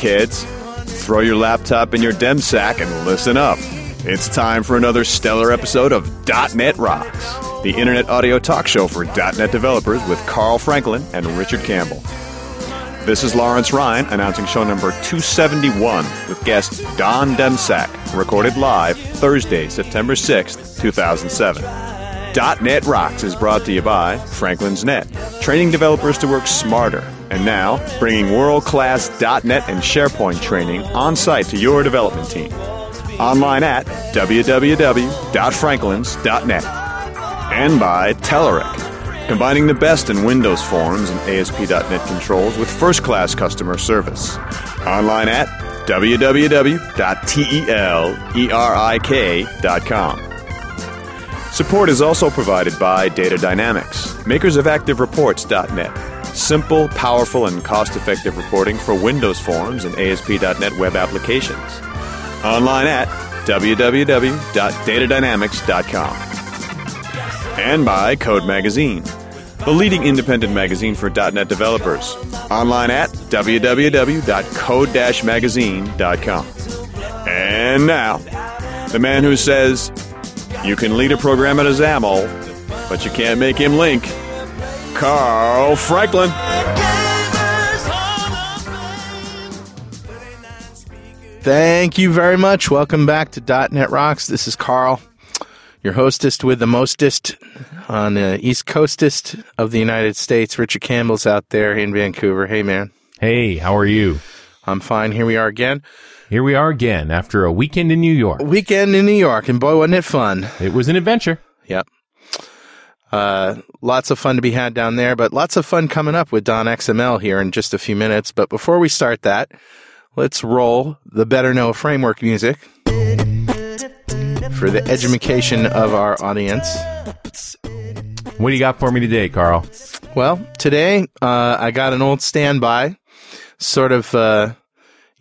Hey, Throw your laptop in your dem sack and listen up. It's time for another stellar episode of .NET Rocks, the internet audio talk show for .NET developers with Carl Franklin and Richard Campbell. This is Lawrence Ryan announcing show number 271 with guest Don Demsak, recorded live Thursday, September 6th, 2007. .NET Rocks is brought to you by Franklin's Net, training developers to work smarter, and now bringing world-class .NET and SharePoint training on site to your development team. Online at www.franklins.net. And by Telerik, combining the best in Windows forms and ASP.NET controls with first-class customer service. Online at www.telerik.com. Support is also provided by Data Dynamics, makers of ActiveReports.net. Simple, powerful, and cost effective reporting for Windows forms and ASP.NET web applications. Online at www.datadynamics.com. And by Code Magazine, the leading independent magazine for .NET developers. Online at www.code-magazine.com. And now, the man who says, you can lead a program at a XAML, but you can't make him link. Carl Franklin. Thank you very much. Welcome back to .NET Rocks. This is Carl, your hostess with the mostest on the East Coastest of the United States. Richard Campbell's out there in Vancouver. Hey, man. Hey, how are you? I'm fine. Here we are again. Here we are again after a weekend in New York. Weekend in New York, and boy, wasn't it fun. It was an adventure. Yep. Uh, lots of fun to be had down there, but lots of fun coming up with Don XML here in just a few minutes. But before we start that, let's roll the Better Know Framework music for the education of our audience. What do you got for me today, Carl? Well, today uh, I got an old standby, sort of, uh,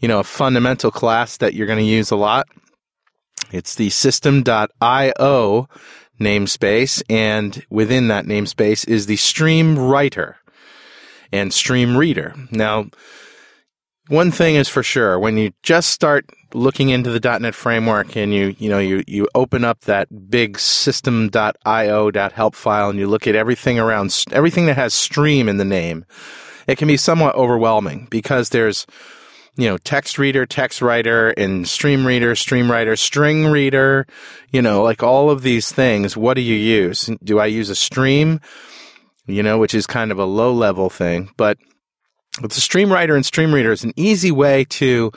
you know, a fundamental class that you're going to use a lot. It's the system.io namespace, and within that namespace is the stream writer and stream reader. Now, one thing is for sure, when you just start looking into the .NET framework and you, you know, you, you open up that big system.io.help file and you look at everything around, everything that has stream in the name, it can be somewhat overwhelming because there's, you know, text reader, text writer, and stream reader, stream writer, string reader, you know, like all of these things. What do you use? Do I use a stream? You know, which is kind of a low level thing, but with the stream writer and stream reader is an easy way to,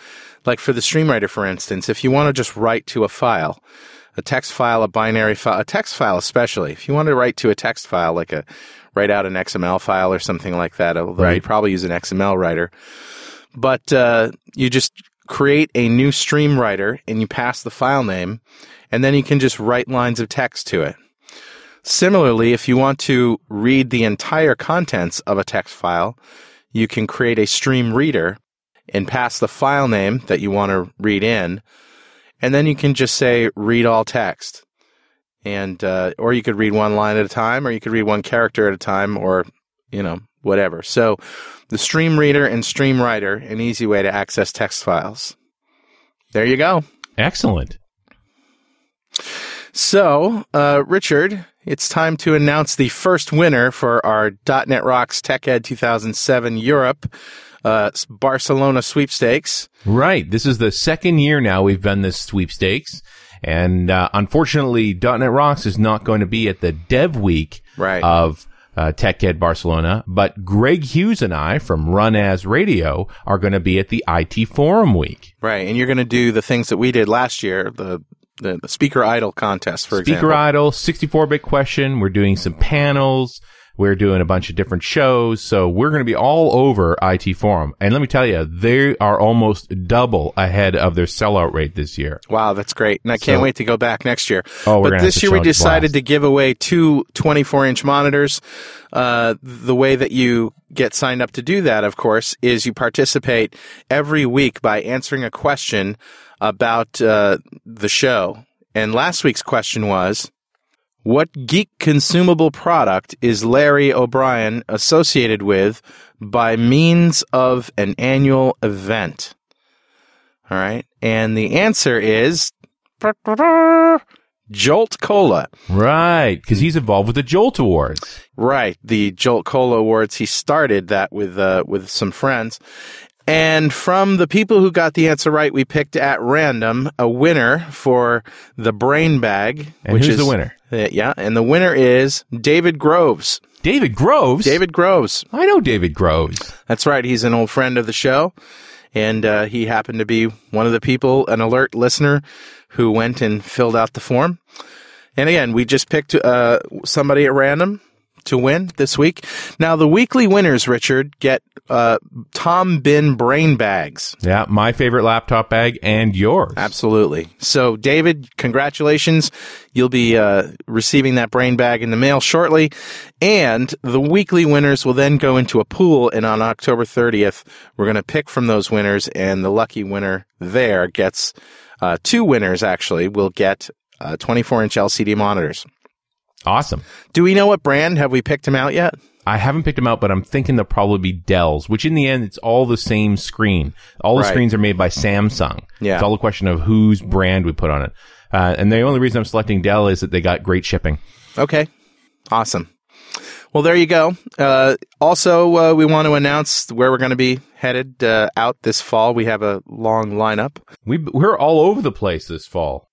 like for the stream writer, for instance, if you want to just write to a file, a text file, a binary file, a text file especially, if you want to write to a text file, like a, write out an XML file or something like that, although Right. you probably use an XML writer, but, uh, you just create a new stream writer and you pass the file name and then you can just write lines of text to it. Similarly, if you want to read the entire contents of a text file, you can create a stream reader and pass the file name that you want to read in, and then you can just say read all text. And uh, or you could read one line at a time, or you could read one character at a time, or you know whatever. So the stream reader and stream writer, an easy way to access text files. There you go. Excellent. So, uh, Richard, it's time to announce the first winner for our .NET Rocks Tech Ed 2007 Europe uh, Barcelona sweepstakes. Right. This is the second year now we've done this sweepstakes. And uh, unfortunately, .NET Rocks is not going to be at the Dev Week Right. of uh, TechEd Barcelona, but Greg Hughes and I from Run As Radio are going to be at the IT Forum Week. Right. And you're going to do the things that we did last year, the, the, the speaker idol contest, for Speaker example. Speaker Idol, 64-bit question. We're doing some panels. We're doing a bunch of different shows. So we're going to be all over IT Forum. And let me tell you, they are almost double ahead of their sellout rate this year. Wow, that's great. And I can't So- wait to go back next year. Oh, we're but this year we decided blast. to give away two 24 inch monitors. Uh, the way that you get signed up to do that, of course, is you participate every week by answering a question about uh, the show. And last week's question was, what geek consumable product is Larry O'Brien associated with by means of an annual event? All right. And the answer is Jolt Cola. Right. Cause he's involved with the Jolt Awards. Right. The Jolt Cola Awards. He started that with, uh, with some friends. And from the people who got the answer right, we picked at random a winner for the brain bag. And which who's is, the winner? Uh, yeah. And the winner is David Groves. David Groves. David Groves. I know David Groves. That's right. He's an old friend of the show. And uh, he happened to be one of the people, an alert listener, who went and filled out the form. And again, we just picked uh, somebody at random to win this week. Now, the weekly winners, Richard, get uh, Tom Bihn brain bags. Yeah. My favorite laptop bag and yours. Absolutely. So, David, congratulations. You'll be uh, receiving that brain bag in the mail shortly. And the weekly winners will then go into a pool. And on October 30th, we're going to pick from those winners. And the lucky winner there gets uh, two winners, actually, will get uh, 24 inch LCD monitors. Awesome. Do we know what brand? Have we picked him out yet? I haven't picked them out, but I'm thinking they'll probably be Dell's, which in the end, it's all the same screen. All the Right. screens are made by Samsung. Yeah. It's all a question of whose brand we put on it. Uh, and the only reason I'm selecting Dell is that they got great shipping. Okay. Awesome. Well, there you go. Uh, also, uh, we want to announce where we're going to be headed uh, out this fall. We have a long lineup, We, we're all over the place this fall.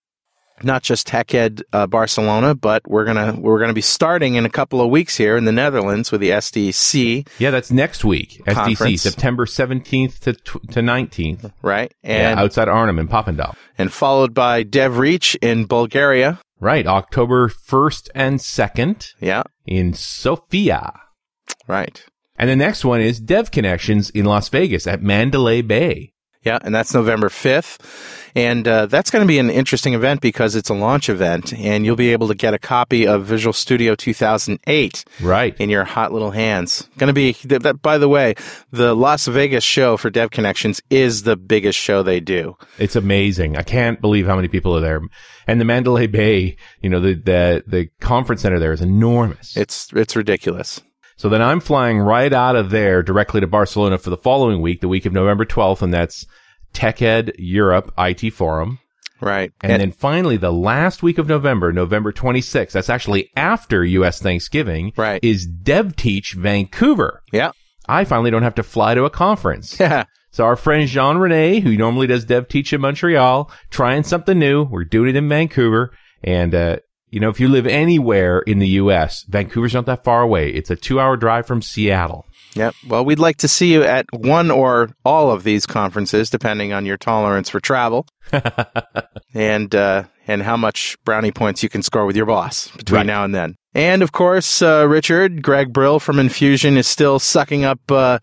Not just Tech Ed uh, Barcelona, but we're gonna we're gonna be starting in a couple of weeks here in the Netherlands with the SDC, Yeah, that's next week. SDC, September 17th to, tw- to 19th. right? yeah, And outside Arnhem in Papendal. and followed by DevReach in Bulgaria. Right, October 1st and 2nd Yeah, in Sofia. right. And the next one is Dev Connections in Las Vegas at Mandalay Bay. Yeah, and that's November 5th. And uh, that's going to be an interesting event because it's a launch event, and you'll be able to get a copy of Visual Studio 2008 Right. in your hot little hands. Going to be, th- that, by the way, the Las Vegas show for Dev Connections is the biggest show they do. It's amazing. I can't believe how many people are there. And the Mandalay Bay, you know, the, the, the conference center there is enormous. It's it's ridiculous. So then I'm flying right out of there directly to Barcelona for the following week, the week of November 12th, and that's TechEd Europe IT Forum. Right. And, then finally, the last week of November, November 26th, that's actually after US Thanksgiving, Right. is DevTeach Vancouver. yeah. I finally don't have to fly to a conference. Yeah. So our friend Jean Rene, who normally does dev teach in Montreal, trying something new. We're doing it in Vancouver. And, uh, you know, if you live anywhere in the U.S., Vancouver's not that far away. It's a two hour drive from Seattle. Yep. Well, we'd like to see you at one or all of these conferences, depending on your tolerance for travel, and uh, and how much brownie points you can score with your boss between Right. now and then. And of course, uh, Richard Greg Brill from Infusion is still sucking up uh,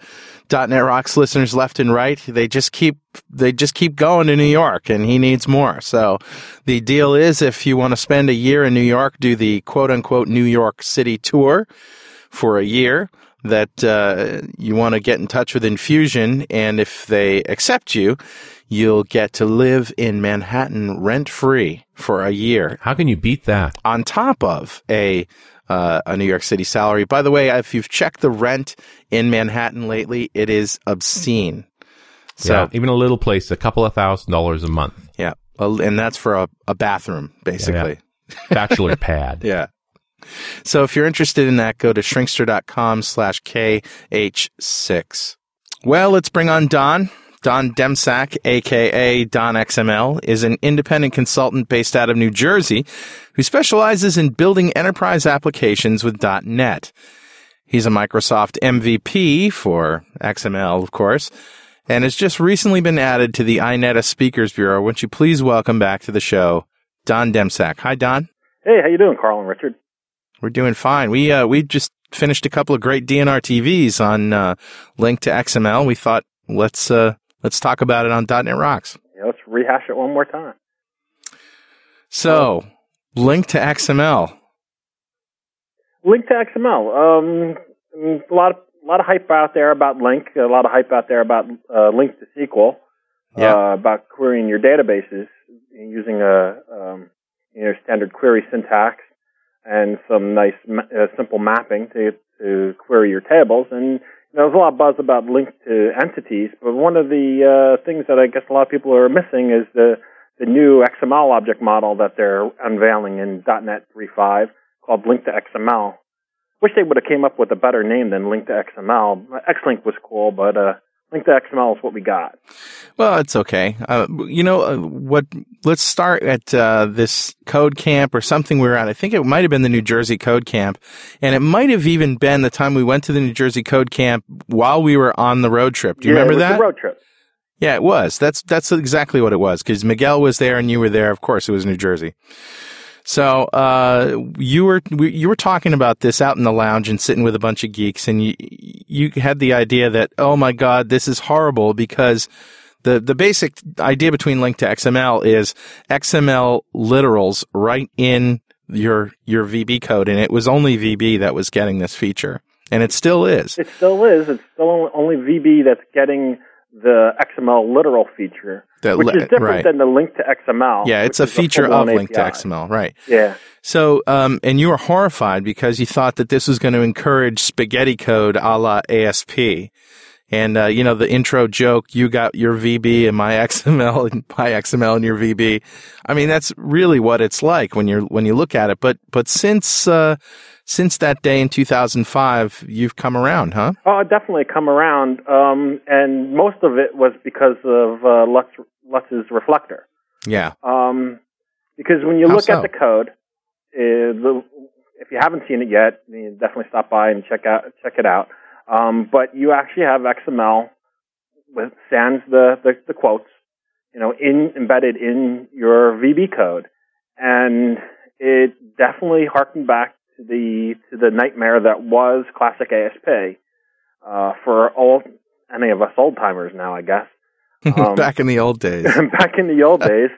.NET Rocks listeners left and right. They just keep they just keep going to New York, and he needs more. So the deal is, if you want to spend a year in New York, do the quote unquote New York City tour for a year that uh, you want to get in touch with Infusion, and if they accept you, you'll get to live in Manhattan rent free for a year, How can you beat that? on top of a uh, a New York City salary. By the way, if you've checked the rent in Manhattan lately, it is obscene. So yeah, even a little place, a couple of thousand dollars a month. yeah, and that's for a, a bathroom, basically. Bachelor pad. Yeah. So if you're interested in that, go to shrinkster.com slash KH6. Well, let's bring on Don. Don Demsak, aka Don XML, is an independent consultant based out of New Jersey who specializes in building enterprise applications with .NET. He's a Microsoft MVP for XML, of course, and has just recently been added to the INETA Speakers Bureau. Won't you please welcome back to the show, Don Demsak. Hi, Don. Hey, how you doing, Carl and Richard? We're doing fine. We uh, we just finished a couple of great DNR TVs on uh, LINQ to XML. We thought let's uh, let's talk about it on .NET Rocks. Yeah, let's rehash it one more time. So, LINQ to XML. LINQ to XML. Um, a lot of a lot of hype out there about LINQ. A lot of hype out there about uh, LINQ to SQL. Yeah. Uh, about querying your databases using a um, you know standard query syntax and some nice ma- uh, simple mapping to to query your tables. And know, there's a lot of buzz about LINQ to entities, but one of the uh, things that I guess a lot of people are missing is the the new XML object model that they're unveiling in .NET 3.5 called LINQ to XML. Wish they would have came up with a better name than Link to XML. XLinq was cool, but uh, LINQ the XML is what we got. Well, it's okay. Uh, you know uh, what? Let's start at uh, this code camp or something we were at. I think it might have been the New Jersey Code Camp, and it might have even been the time we went to the New Jersey Code Camp while we were on the road trip. Do you yeah, remember it was that? The road trip. Yeah, it was. That's that's exactly what it was because Miguel was there and you were there. Of course, it was New Jersey. So uh, you were you were talking about this out in the lounge and sitting with a bunch of geeks, and you you had the idea that oh my god, this is horrible because the the basic idea between LINQ to XML is XML literals right in your your VB code, and it was only VB that was getting this feature, and it still is. It still is. It's still only VB that's getting the XML literal feature, That which is different right. than the LINQ to XML. Yeah, it's a feature of full-blown LINQ to XML, right? Yeah. So, um, and you were horrified because you thought that this was going to encourage spaghetti code a la ASP. And, uh, you know, the intro joke, you got your VB and my XML and my XML and your VB. I mean, that's really what it's like when you're, when you look at it. But, but since, uh, since that day in 2005, you've come around, huh? Oh, it definitely come around, um, and most of it was because of uh, Lutz, Lutz's reflector. Yeah. Um, because when you How look so? at the code, uh, the, if you haven't seen it yet, you definitely stop by and check out check it out. Um, but you actually have XML with sans the, the, the quotes, you know, in embedded in your VB code, and it definitely harkened back to the to the nightmare that was classic ASP uh, for all any of us old timers now, I guess. Um, Back in the old days. back in the old days.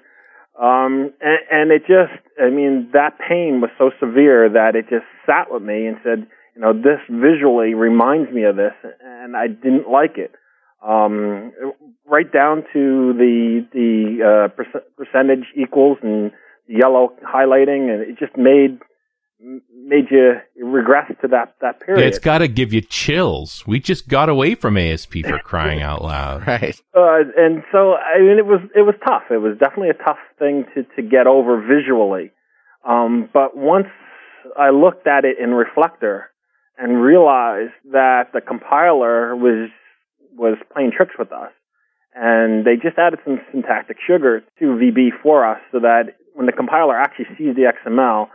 Um, and, and it just, I mean, that pain was so severe that it just sat with me and said, you know, this visually reminds me of this, and I didn't like it. Um, right down to the the uh, perc- percentage equals and yellow highlighting, and it just made made you regress to that that period. Yeah, it's got to give you chills. We just got away from ASP for crying out loud. right. Uh, and so I mean, it was it was tough. It was definitely a tough thing to to get over visually. Um, but once I looked at it in Reflector and realized that the compiler was was playing tricks with us, and they just added some syntactic sugar to VB for us, so that when the compiler actually sees the XML,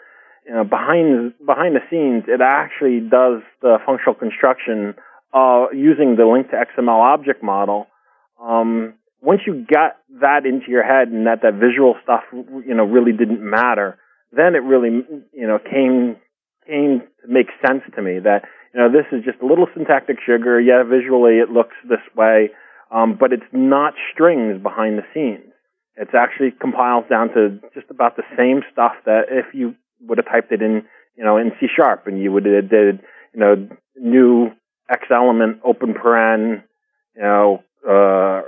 you know, behind behind the scenes, it actually does the functional construction uh, using the LINQ to XML object model. Um, once you got that into your head and that that visual stuff, you know, really didn't matter, then it really, you know, came came to make sense to me that you know this is just a little syntactic sugar. Yeah, visually it looks this way, um, but it's not strings behind the scenes. It's actually compiles down to just about the same stuff that if you would have typed it in, you know, in C sharp, and you would have did, you know, new X element open paren, you know, uh,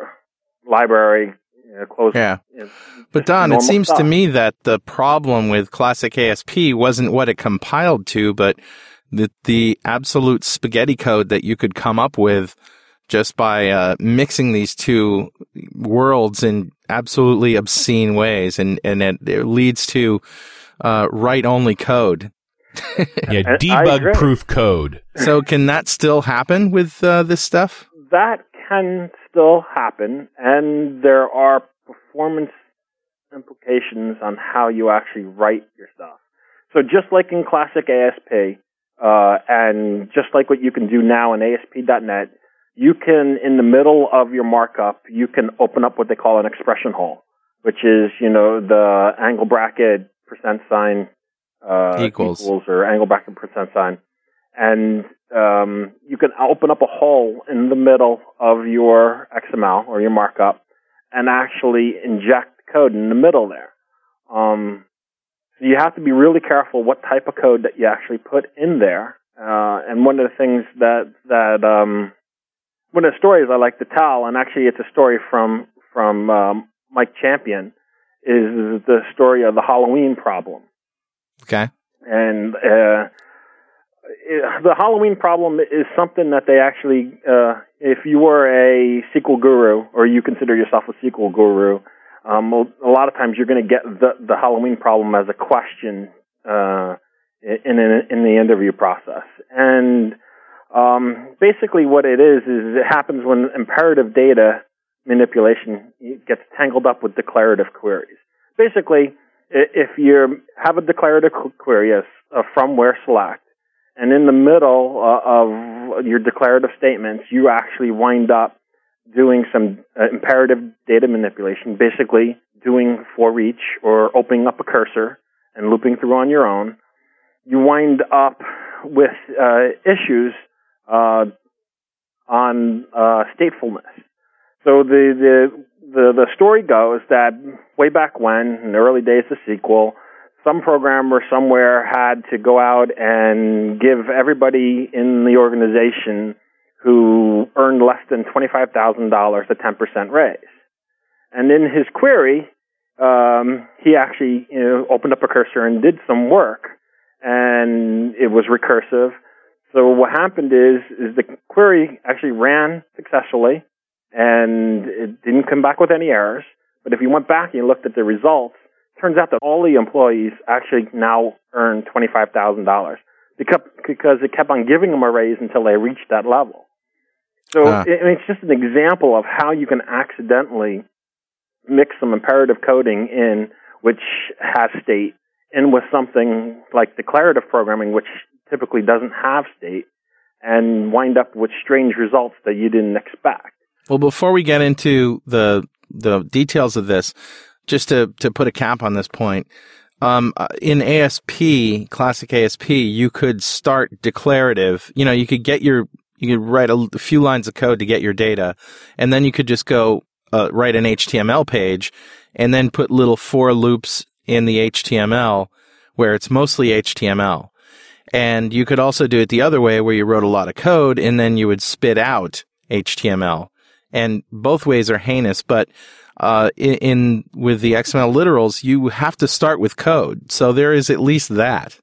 library, you know, close. Yeah. you know, But Don, it seems to me that the problem with classic ASP wasn't what it compiled to, but the the absolute spaghetti code that you could come up with just by uh, mixing these two worlds in absolutely obscene ways, and and it, it leads to uh, write only code. Yeah, I- I debug agree. proof code. So can that still happen with uh, this stuff? that can still happen, and there are performance implications on how you actually write your stuff. So just like in classic ASP, uh, and just like what you can do now in ASP.NET, you can, in the middle of your markup, you can open up what they call an expression hole, which is, you know, the angle bracket percent sign uh, Equals. or angle bracket percent sign, and um, you can open up a hole in the middle of your XML or your markup and actually inject code in the middle there. Um, so you have to be really careful what type of code that you actually put in there. Uh, and one of the things that that um, one of the stories I like to tell, and actually it's a story from from um, Mike Champion, is the story of the Halloween problem. Okay. And uh, it, the Halloween problem is something that they actually, uh, if you were a SQL guru or you consider yourself a SQL guru, um, a lot of times you're going to get the, the Halloween problem as a question uh, in, in in the interview process. And um, basically, what it is is it happens when imperative data manipulation gets tangled up with declarative queries. Basically, if you have a declarative query as a from where select, and in the middle uh, of your declarative statements, you actually wind up doing some uh, imperative data manipulation, basically doing for each or opening up a cursor and looping through on your own. You wind up with uh, issues uh, on uh, statefulness. So the, the the the story goes that way back when, in the early days of SQL, some programmer somewhere had to go out and give everybody in the organization who earned less than $25,000 a 10% raise. And in his query, um, he actually you know, opened up a cursor and did some work, and it was recursive. So what happened is, is the query actually ran successfully, and it didn't come back with any errors. But if you went back and you looked at the results, turns out that all the employees actually now earn $25,000 because, because it kept on giving them a raise until they reached that level. So Ah. it, it's just an example of how you can accidentally mix some imperative coding in which has state in with something like declarative programming, which typically doesn't have state, and wind up with strange results that you didn't expect. Well, before we get into the the details of this, just to to put a cap on this point, um, uh, in ASP, classic ASP, you could start declarative. You know, you could get your you could write a few lines of code to get your data, and then you could just go uh, write an HTML page, and then put little for loops in the HTML where it's mostly HTML. And you could also do it the other way where you wrote a lot of code and then you would spit out HTML. And both ways are heinous, but uh, in, in with the XML literals, you have to start with code. So there is at least that.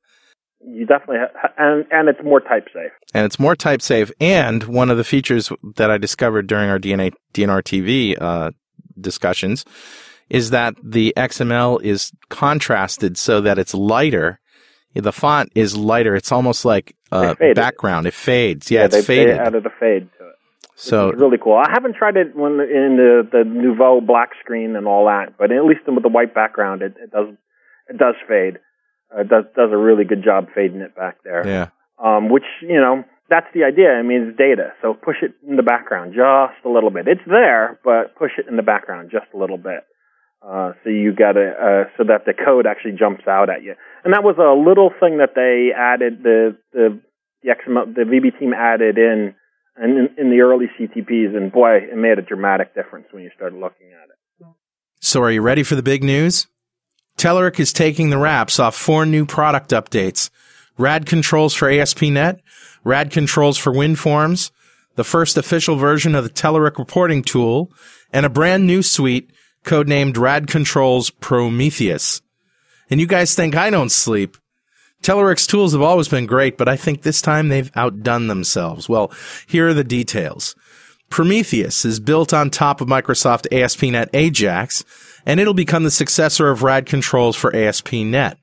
You definitely, ha- and and it's more type safe. And it's more type safe. And one of the features that I discovered during our DNA, DNR TV uh, discussions is that the XML is contrasted so that it's lighter. The font is lighter. It's almost like a They background. It fades. Yeah, they, it's faded. They added a fade to it. So It's really cool. I haven't tried it when in the the Nouveau black screen and all that, but at least with the white background, it, it does it does fade. Uh, it does does a really good job fading it back there. yeah. Um, which you know that's the idea. I mean, it's data, so push it in the background just a little bit. It's there, but push it in the background just a little bit. Uh, so you got uh, so that the code actually jumps out at you. And that was a little thing that they added the the the XML the VB team added in and in, in the early CTPs, and boy, it made a dramatic difference when you started looking at it. So are you ready for the big news? Telerik is taking the wraps off four new product updates. RAD controls for ASP.NET, RAD controls for WinForms, the first official version of the Telerik reporting tool, and a brand new suite codenamed RAD Controls Prometheus. And you guys think I don't sleep. Telerik's tools have always been great, but I think this time they've outdone themselves. Well, here are the details. Prometheus is built on top of Microsoft ASP.NET Ajax, and it'll become the successor of RAD controls for ASP.NET.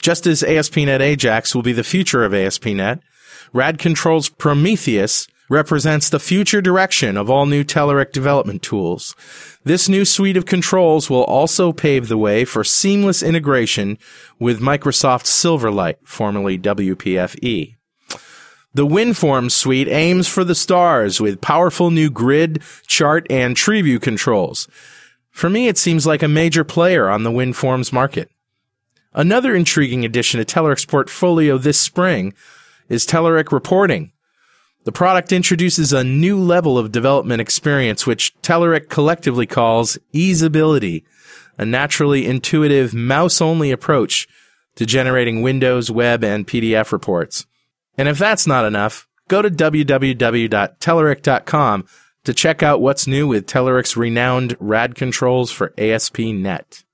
Just as ASP.NET Ajax will be the future of ASP.NET, RAD controls Prometheus represents the future direction of all new Telerik development tools. This new suite of controls will also pave the way for seamless integration with Microsoft Silverlight, formerly WPFE. The WinForms suite aims for the stars with powerful new grid, chart, and tree view controls. For me, it seems like a major player on the WinForms market. Another intriguing addition to Telerik's portfolio this spring is Telerik Reporting. The product introduces a new level of development experience, which Telerik collectively calls easeability, a naturally intuitive mouse-only approach to generating Windows, web, and PDF reports. And if that's not enough, go to www.telerik.com to check out what's new with Telerik's renowned RAD controls for ASP.NET.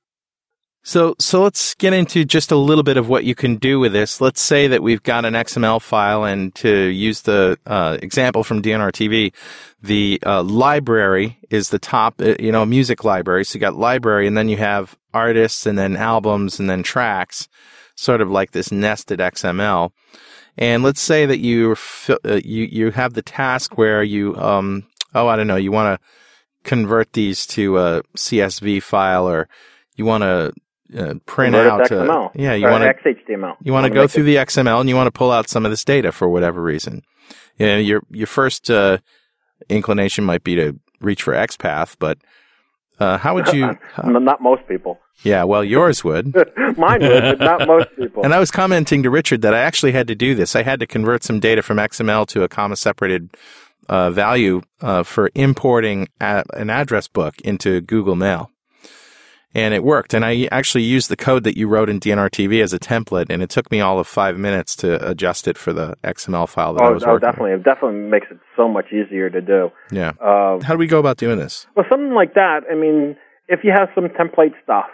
So, so let's get into just a little bit of what you can do with this. Let's say that we've got an XML file, and to use the uh, example from DNR TV, the uh, library is the top, uh, you know, music library. So you got library, and then you have artists, and then albums, and then tracks, sort of like this nested XML. And let's say that you uh, you you have the task where you um oh I don't know you want to convert these to a CSV file or you want to uh, print out to uh, XML. yeah you want to XHTML. you want to go through it- the XML and you want to pull out some of this data for whatever reason. You know, your your first uh, inclination might be to reach for XPath, but uh, how would you? Not most people. yeah, well, yours would. Mine would, but not most people. And I was commenting to Richard that I actually had to do this. I had to convert some data from XML to a comma separated uh, value uh, for importing a- an address book into Google Mail. And it worked. And I actually used the code that you wrote in DNR TV as a template, and it took me all of five minutes to adjust it for the XML file that I oh, was oh, working. definitely. It definitely makes it so much easier to do. Yeah. Uh, How do we go about doing this? Well, something like that. I mean, if you have some template stuff,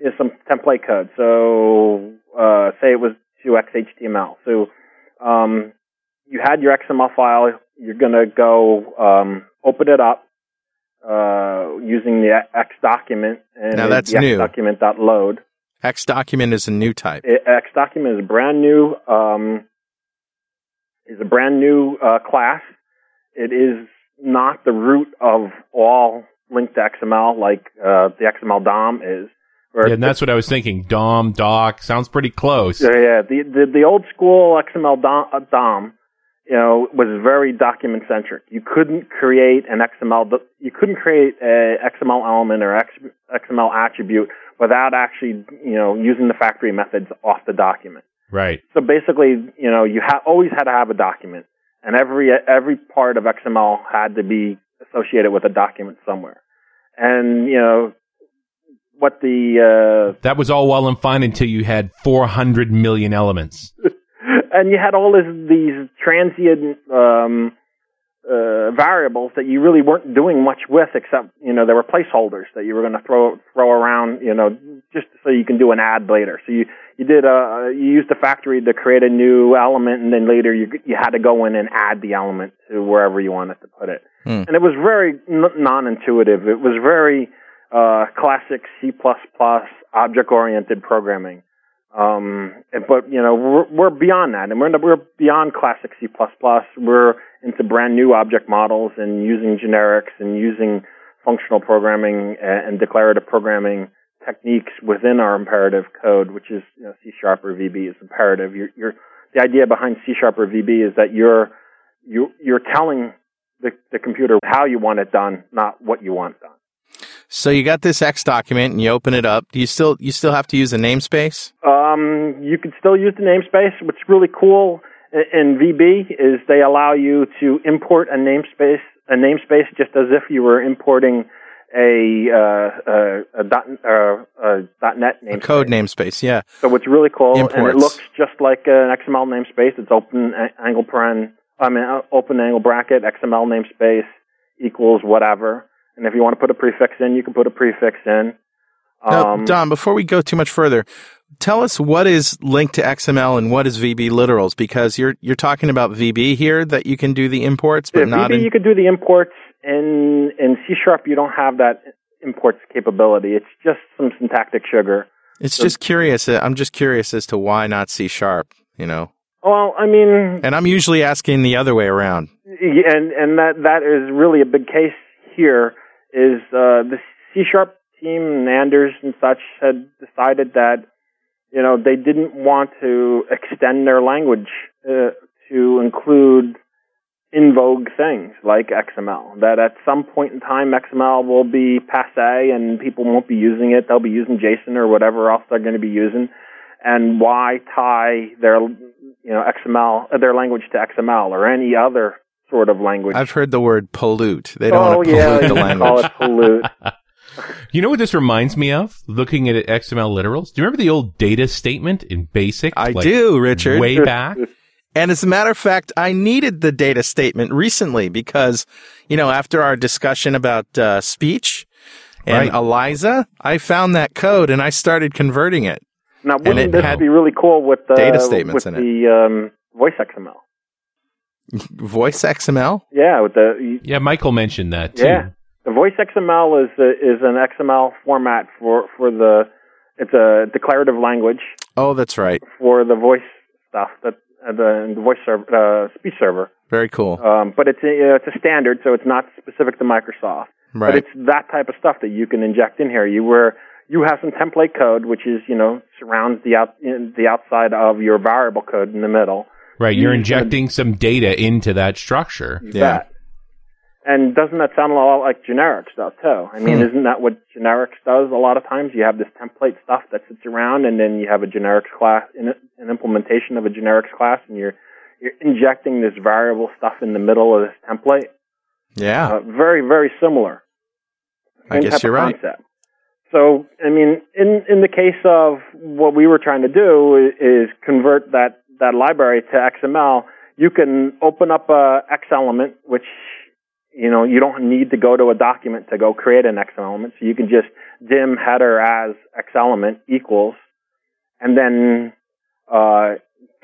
is some template code. So, uh, say it was to XHTML. So, um, you had your XML file. You're going to go um, open it up uh, using the X document. And Now, the- that's the new. X document dot load. X document is a new type. It, X document is a brand new um, is a brand new uh, class. It is not the root of all linked to XML like uh, the XML DOM is. Yeah, and that's what I was thinking. Dom, doc, sounds pretty close. yeah, yeah. The, the the old school XML DOM, uh, DOM, you know, was very document centric. You couldn't create an XML. You couldn't create a XML element or XML attribute without actually, you know, using the factory methods off the document. Right. So basically, you know, you ha- always had to have a document, and every every part of XML had to be associated with a document somewhere. And you know, what the uh, That was all well and fine until you had 400 million elements. and you had all this, these transient um, uh, variables that you really weren't doing much with, except you know there were placeholders that you were going to throw throw around, you know, just so you can do an ad later. So you you did a you used the factory to create a new element, and then later you you had to go in and add the element to wherever you wanted to put it. Hmm. And it was very n- non-intuitive. It was very uh, classic C++ object-oriented programming. Um, but you know, we're, we're beyond that, and we're we're beyond classic C++. We're into brand new object models and using generics and using functional programming and, declarative programming techniques within our imperative code, which is you know, C sharp or VB is imperative. You're, you're, the idea behind C sharp or VB is that you're you, you're telling the, the computer how you want it done, not what you want done. So you got this X document and you open it up. Do you still you still have to use a namespace? Um, you can still use the namespace. What's really cool in VB is they allow you to import a namespace, a namespace just as if you were importing a uh, a, a, dot, uh, a dot .NET namespace. A code namespace, yeah. So what's really cool, and it looks just like an XML namespace. It's open angle paren, I mean uh, open angle bracket XML namespace equals whatever. And if you want to put a prefix in, you can put a prefix in. Now, Um, Don, before we go too much further, tell us what is linked to XML and what is VB literals because you're you're talking about VB here that you can do the imports, but Yeah, not VB, in you could do the imports. In in C sharp, you don't have that imports capability. It's just some syntactic sugar. It's just curious. uh, I'm just curious as to why not C sharp, you know. Well, I mean, And I'm usually asking the other way around. And and that that is really a big case here. Is uh, the C sharp team, Anders and such, had decided that you know they didn't want to extend their language uh, to include in vogue things like XML. That at some point in time, XML will be passe and people won't be using it. They'll be using JSON or whatever else they're going to be using. And why tie their you know XML their language to XML or any other sort of language? I've heard the word pollute. They don't oh want to pollute yeah, the you language. call it pollute. You know what this reminds me of? Looking at XML literals. Do you remember the old data statement in BASIC? I Like, do, Richard. Way back. And as a matter of fact, I needed the data statement recently because, you know, after our discussion about uh, speech and Right. Eliza, I found that code and I started converting it. Now, wouldn't this be really cool with the data statements with in it. the um, voice XML? Voice XML? Yeah, with the Yeah, Michael mentioned that too. Yeah. The voice XML is a, is an XML format for for the it's a declarative language Oh, that's right. for the voice stuff that uh, the, the voice server uh, speech server. Very cool. Um, but it's a, it's a standard, so it's not specific to Microsoft. Right. But Right. it's that type of stuff that you can inject in here. You where you have some template code, which is you know surrounds the out in the outside of your variable code in the middle. Right. You're injecting some data into that structure. Yeah. bet. And doesn't that sound a lot like generics though too? I mean, Hmm. isn't that what generics does a lot of times? You have this template stuff that sits around, and then you have a generics class, an an implementation of a generics class, and you're you're injecting this variable stuff in the middle of this template. Yeah. Uh, very very similar. I guess you're right. Concept. So, I mean, in in the case of what we were trying to do i- is convert that that library to XML. You can open up a X element, which you know you don't need to go to a document to go create an X element. So you can just dim header as X element equals, and then uh,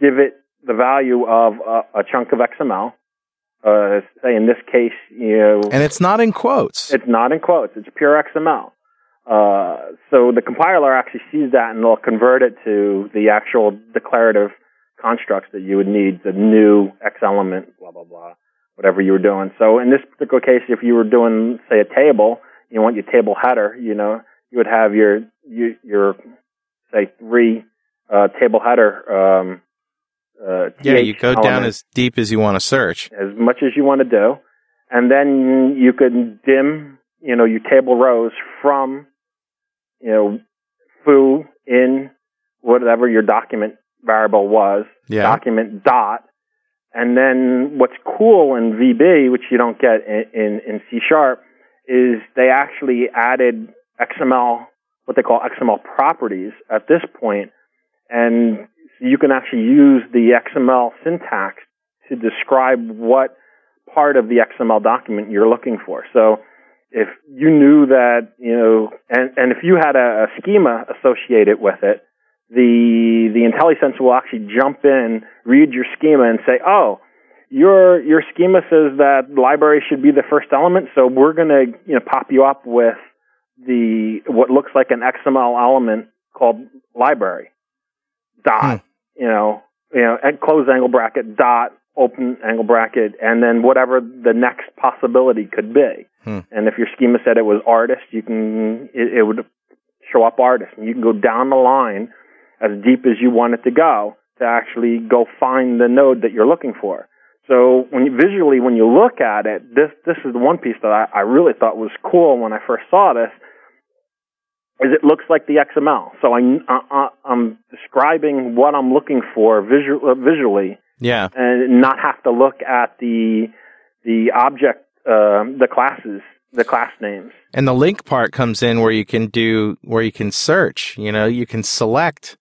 give it the value of a, a chunk of XML. Uh, say in this case, you know, And it's not in quotes. it's not in quotes. It's pure XML. Uh, so the compiler actually sees that and they'll convert it to the actual declarative constructs that you would need, the new X element, blah, blah, blah, whatever you were doing. So in this particular case, if you were doing, say, a table, you want your table header, you know, you would have your, your, your say, three, uh, table header, um, uh, yeah, you go down as deep as you want to search. as much as you want to do, and then you can dim, you know, your table rows from, you know, foo in whatever your document variable was, Yeah. document dot, and then what's cool in VB, which you don't get in, in, in C sharp, is they actually added XML, what they call XML properties at this point, and you can actually use the XML syntax to describe what part of the XML document you're looking for. So if you knew that, you know, and, and if you had a, a schema associated with it, the the IntelliSense will actually jump in, read your schema, and say, "Oh, your your schema says that library should be the first element, so we're going to you know pop you up with the what looks like an XML element called library dot, you know, you know, and close angle bracket dot open angle bracket, and then whatever the next possibility could be. Hmm. And if your schema said it was artist, you can it, it would show up artist, and you can go down the line as deep as you want it to go to actually go find the node that you're looking for. So when you, visually, when you look at it, this this is the one piece that I, I really thought was cool when I first saw this. Is it looks like the XML? So I, I I'm describing what I'm looking for visual, uh, visually, Yeah. and not have to look at the the object, uh, the classes, the class names. And the LINQ part comes in where you can do where you can search, you know, you can select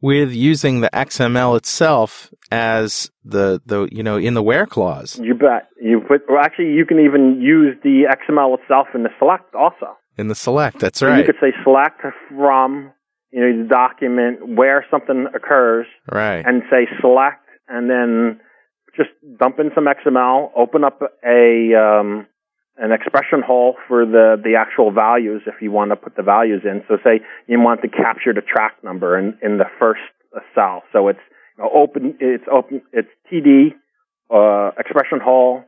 with using the XML itself as the the you know in the where clause You bet. You put well, actually you can even use the XML itself in the select also. in the select. That's right. You could say select from you know the document where something occurs right. and say select and then just dump in some XML, open up a um, an expression hole for the the actual values if you want to put the values in. So say you want to capture the track number in in the first uh, cell. So it's open it's open it's TD uh, expression hole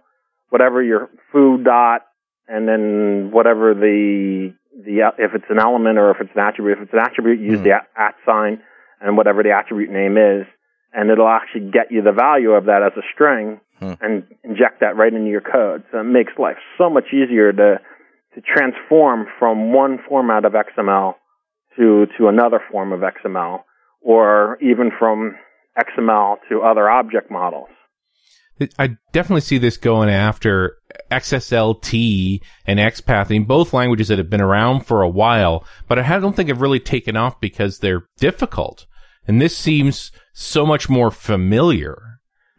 whatever your foo dot, and then whatever the the if it's an element or if it's an attribute. If it's an attribute, use Hmm. the at, at sign and whatever the attribute name is, and it'll actually get you the value of that as a string Hmm. and inject that right into your code. So it makes life so much easier to to transform from one format of XML to to another form of XML, or even from XML to other object models. I definitely see this going after XSLT and XPath, I mean, both languages that have been around for a while, but I don't think have really taken off because they're difficult. And this seems so much more familiar.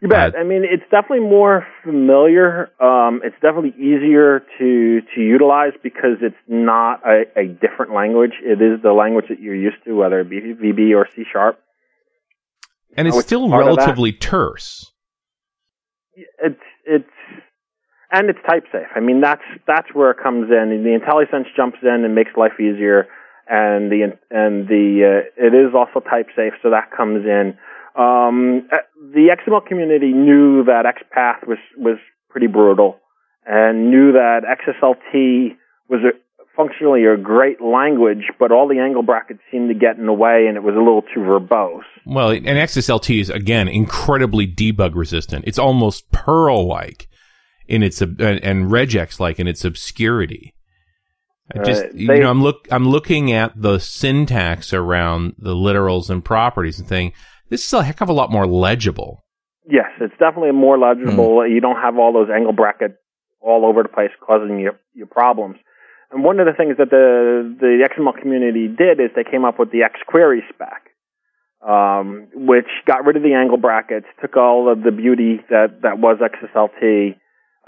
You bet. Uh, I mean, it's definitely more familiar. Um, it's definitely easier to to utilize because it's not a, a different language. It is the language that you're used to, whether it be VB or C sharp. And it's still part of that. relatively terse. It's it's and it's type safe. I mean, that's that's where it comes in. And the IntelliSense jumps in and makes life easier. And the and the uh, it is also type safe, so that comes in. Um, the XML community knew that XPath was was pretty brutal, and knew that XSLT was a, functionally a great language, but all the angle brackets seemed to get in the way, and it was a little too verbose. Well, and XSLT is again incredibly debug resistant. It's almost Perl like in its and and regex like in its obscurity. I just Uh, you know I'm look I'm looking at the syntax around the literals and properties and saying this is a heck of a lot more legible. Yes, it's definitely more legible. You don't have all those angle brackets all over the place causing you you problems. And one of the things that the the XML community did is they came up with the XQuery spec, um, which got rid of the angle brackets, took all of the beauty that that was XSLT,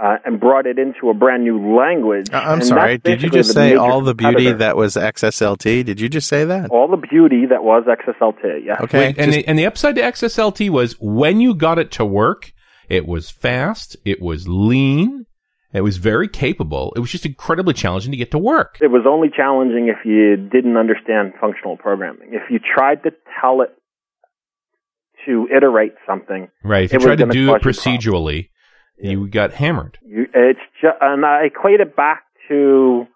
uh, and brought it into a brand new language. Uh, I'm And sorry. Did you just say all the beauty competitor. that was XSLT? Did you just say that? all the beauty that was XSLT? yeah. Okay. Wait, and just- the, and the upside to XSLT was when you got it to work, it was fast, it was lean, it was very capable. It was just incredibly challenging to get to work. It was only challenging if you didn't understand functional programming. If you tried to tell it to iterate something, Right. If you tried to do it cause you procedurally, you got hammered. you, it's just, and I equate it back to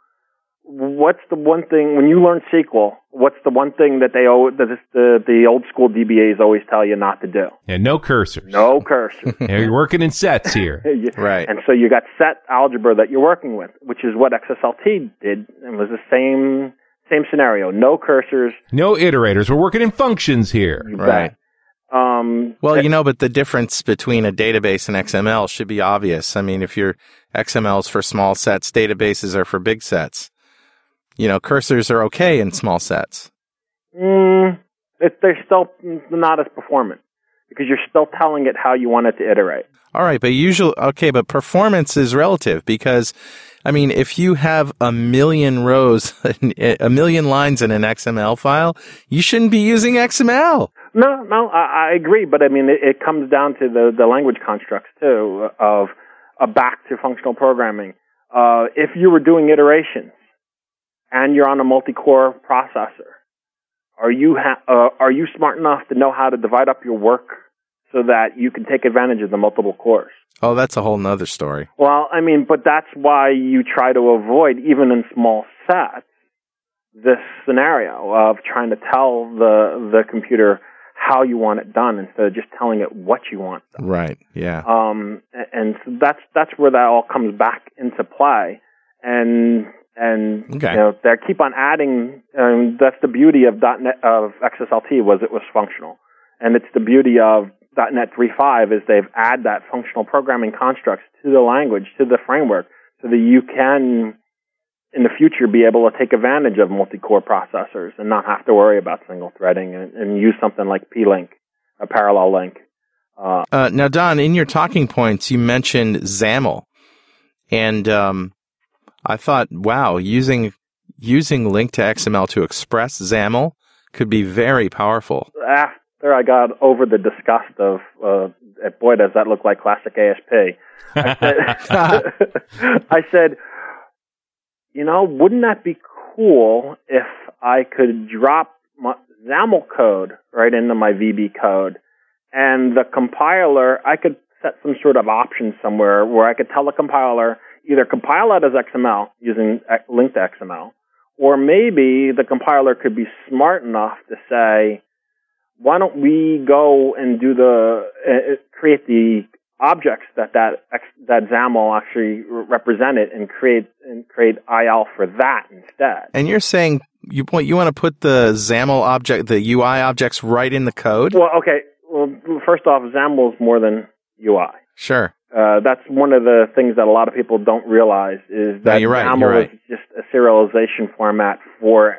what's the one thing when you learn SQL? What's the one thing that they owe, that is the the old school DBAs always tell you not to do? Yeah, no cursors. No cursors. Yeah, you're working in sets here. You- Right. And so you got set algebra that you're working with, which is what XSLT did, and was the same same scenario. No cursors. No iterators. We're working in functions here. You Right. Um, Well, you know, but the difference between a database and XML should be obvious. I mean, if your XML is for small sets, databases are for big sets. You know, cursors are okay in small sets. Mm, it, they're still not as performant because you're still telling it how you want it to iterate. All right, but usually, okay, but performance is relative because, I mean, if you have a million rows, a million lines in an XML file, you shouldn't be using XML. No, no, I, I agree, but I mean, it, it comes down to the, the language constructs too of uh, back to functional programming. Uh, if you were doing iterations and you're on a multi-core processor, are you ha- uh, are you smart enough to know how to divide up your work so that you can take advantage of the multiple cores? Oh, that's a whole nother story. Well, I mean, but that's why you try to avoid, even in small sets, this scenario of trying to tell the the computer how you want it done instead of just telling it what you want. Done. Right. Yeah. Um, and so that's that's where that all comes back into play, and and Okay. you know they keep on adding. Um, that's the beauty of .NET of XSLT was it was functional, and it's the beauty of .NET 3.5 is they've add that functional programming constructs to the language to the framework so that you can in the future be able to take advantage of multi-core processors and not have to worry about single threading and, and use something like PLINQ, a parallel LINQ. Uh, Uh, now, Don, in your talking points, you mentioned XAML, and um, I thought, wow, using using LINQ to XML to express XAML could be very powerful. after I got over the disgust of, uh, boy, does that look like classic ASP. I said, I said, you know, wouldn't that be cool if I could drop my XAML code right into my VB code, and the compiler, I could set some sort of option somewhere where I could tell the compiler either compile that as XML using LINQ to XML, or maybe the compiler could be smart enough to say, why don't we go and do the uh, create the objects that that that XAML actually re- represented and create and create IL for that instead. And you're saying you want you want to put the XAML object, the UI objects, right in the code? Well, okay. Well, first off, XAML is more than UI. Sure. Uh, that's one of the things that a lot of people don't realize is No, that you're right, XAML right. is just a serialization format for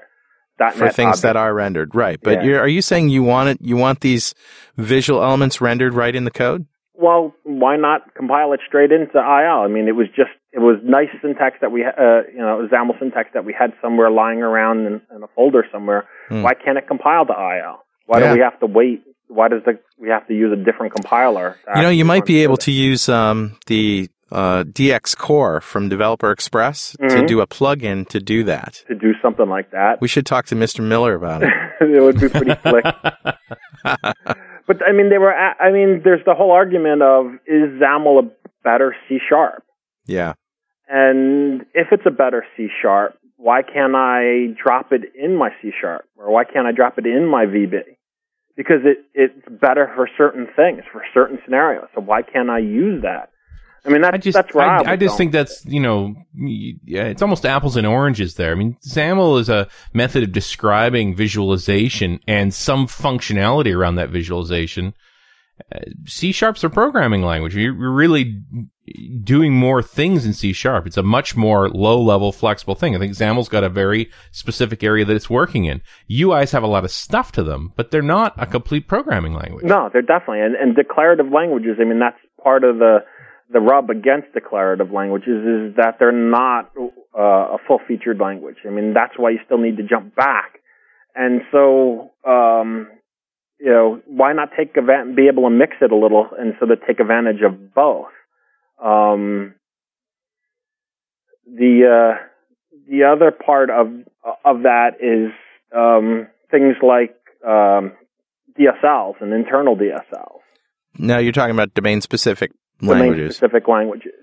.NET For things objects. that are rendered, right? But Yeah. you're, are you saying you want it? You want these visual elements rendered right in the code? Well, why not compile it straight into IL? I mean, it was just it was nice syntax that we, ha- uh, you know, XAML syntax that we had somewhere lying around in, in a folder somewhere. Hmm. Why can't it compile to IL? Why Yeah. do we have to wait? Why does the we have to use a different compiler? You know, you might be able through to use um, the uh, DXCore from Developer Express to Mhm. do a plugin to do that. to do something like that. We should talk to Mr. Miller about it. it would be pretty slick. But I mean, they were. I mean, there's the whole argument of is XAML a better C sharp? yeah. And if it's a better C sharp, why can't I drop it in my C sharp, or why can't I drop it in my VB? Because it it's better for certain things, for certain scenarios. So why can't I use that? I mean, that's I just, that's where I, I, I just going. think that's you know, yeah, it's almost apples and oranges there. I mean, XAML is a method of describing visualization and some functionality around that visualization. Uh, C sharp's a programming language. You're you're really doing more things in C sharp. It's a much more low level, flexible thing. I think XAML's got a very specific area that it's working in. UIs have a lot of stuff to them, but they're not a complete programming language. No, they're definitely and, and declarative languages. I mean, that's part of the the rub against declarative languages is that they're not uh, a full featured language. I mean, that's why you still need to jump back. And so, um, you know, why not take advan- be able to mix it a little and so that take advantage of both. Um, the uh, the other part of of that is um, things like um, DSLs and internal DSLs, Now you're talking about domain specific languages. specific languages.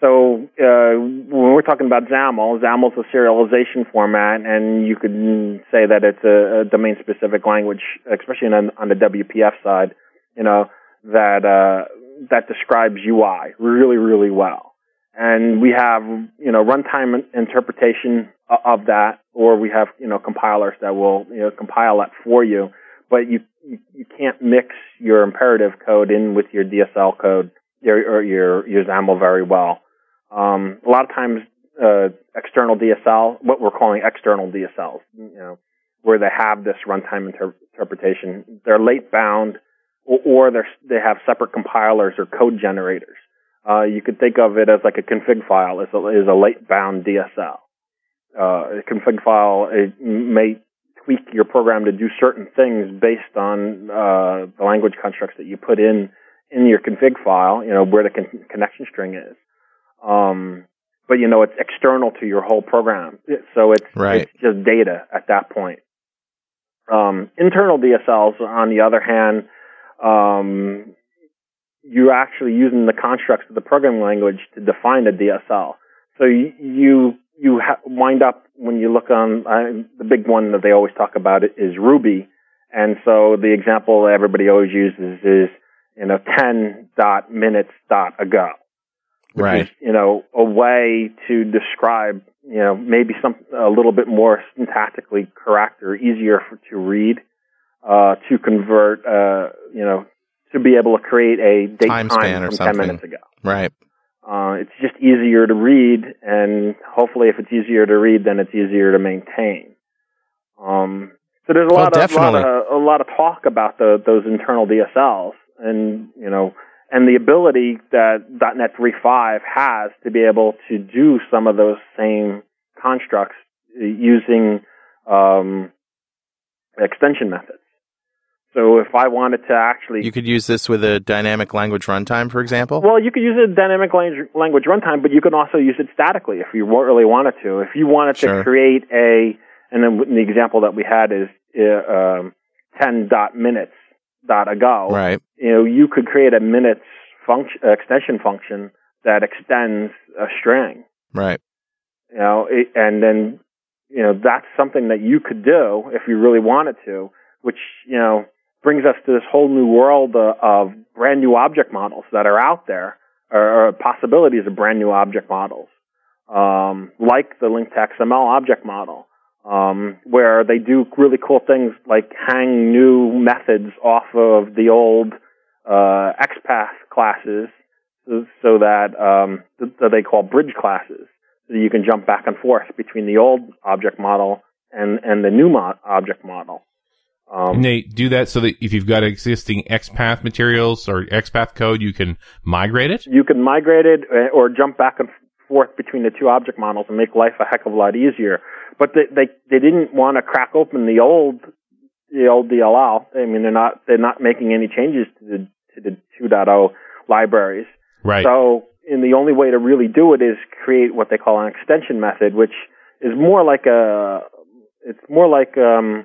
So uh, when we're talking about XAML, XAML is a serialization format, and you could say that it's a, a domain specific language, especially on, on the WPF side. You know that uh, that describes UI really, really well. And we have you know runtime interpretation of that, or we have you know compilers that will you know compile that for you. But you you, you can't mix your imperative code in with your DSL code your your your XAML very well. Um, a lot of times, uh, external DSL, what we're calling external DSLs, you know, where they have this runtime inter- interpretation, they're late bound, or, or they're, they have separate compilers or code generators. Uh, you could think of it as like a config file is a, is a late bound DSL. Uh, a config file may tweak your program to do certain things based on uh, the language constructs that you put in in your config file, you know, where the con- connection string is. Um, but you know, it's external to your whole program. So it's, Right. it's just data at that point. Um, internal DSLs, on the other hand, um, you're actually using the constructs of the programming language to define a DSL. So you you, you ha- wind up when you look on uh, the big one that they always talk about is Ruby, and so the example everybody always uses is you know ten dot minutes dot ago Right. is, you know, a way to describe, you know, maybe some a little bit more syntactically correct or easier for, to read, uh, to convert, uh, you know, to be able to create a date Time time, span or from something. ten minutes ago. Right. Uh, it's just easier to read, and hopefully, if it's easier to read, then it's easier to maintain. Um, so there's a Well, lot of lot of a lot of talk about the, those internal DSLs, and you know, and the ability that .NET 3.5 has to be able to do some of those same constructs using um, extension methods. So if I wanted to actually You could use this with a dynamic language runtime, for example. well, you could use a dynamic language, language runtime, but you can also use it statically if you really wanted to. If you wanted Sure. to create a, and then the example that we had is uh, um, 10 dot minutes dot ago. right. You know, you could create a minutes function extension function that extends a string. Right. You know, it, and then you know that's something that you could do if you really wanted to, which you know brings us to this whole new world uh, of brand new object models that are out there, or, or possibilities of brand new object models, um, like the LINQ to XML object model, um, where they do really cool things like hang new methods off of the old uh, XPath classes, so, so that um, th- that they call bridge classes, so you can jump back and forth between the old object model and and the new mo- object model. Um, And they do that so that if you've got existing XPath materials or XPath code, you can migrate it. you can migrate it uh, or jump back and forth between the two object models and make life a heck of a lot easier. But they they, they didn't want to crack open the old the old DLL. I mean, they're not they're not making any changes to the to the 2.0 libraries. Right. So, and the only way to really do it is create what they call an extension method, which is more like a it's more like um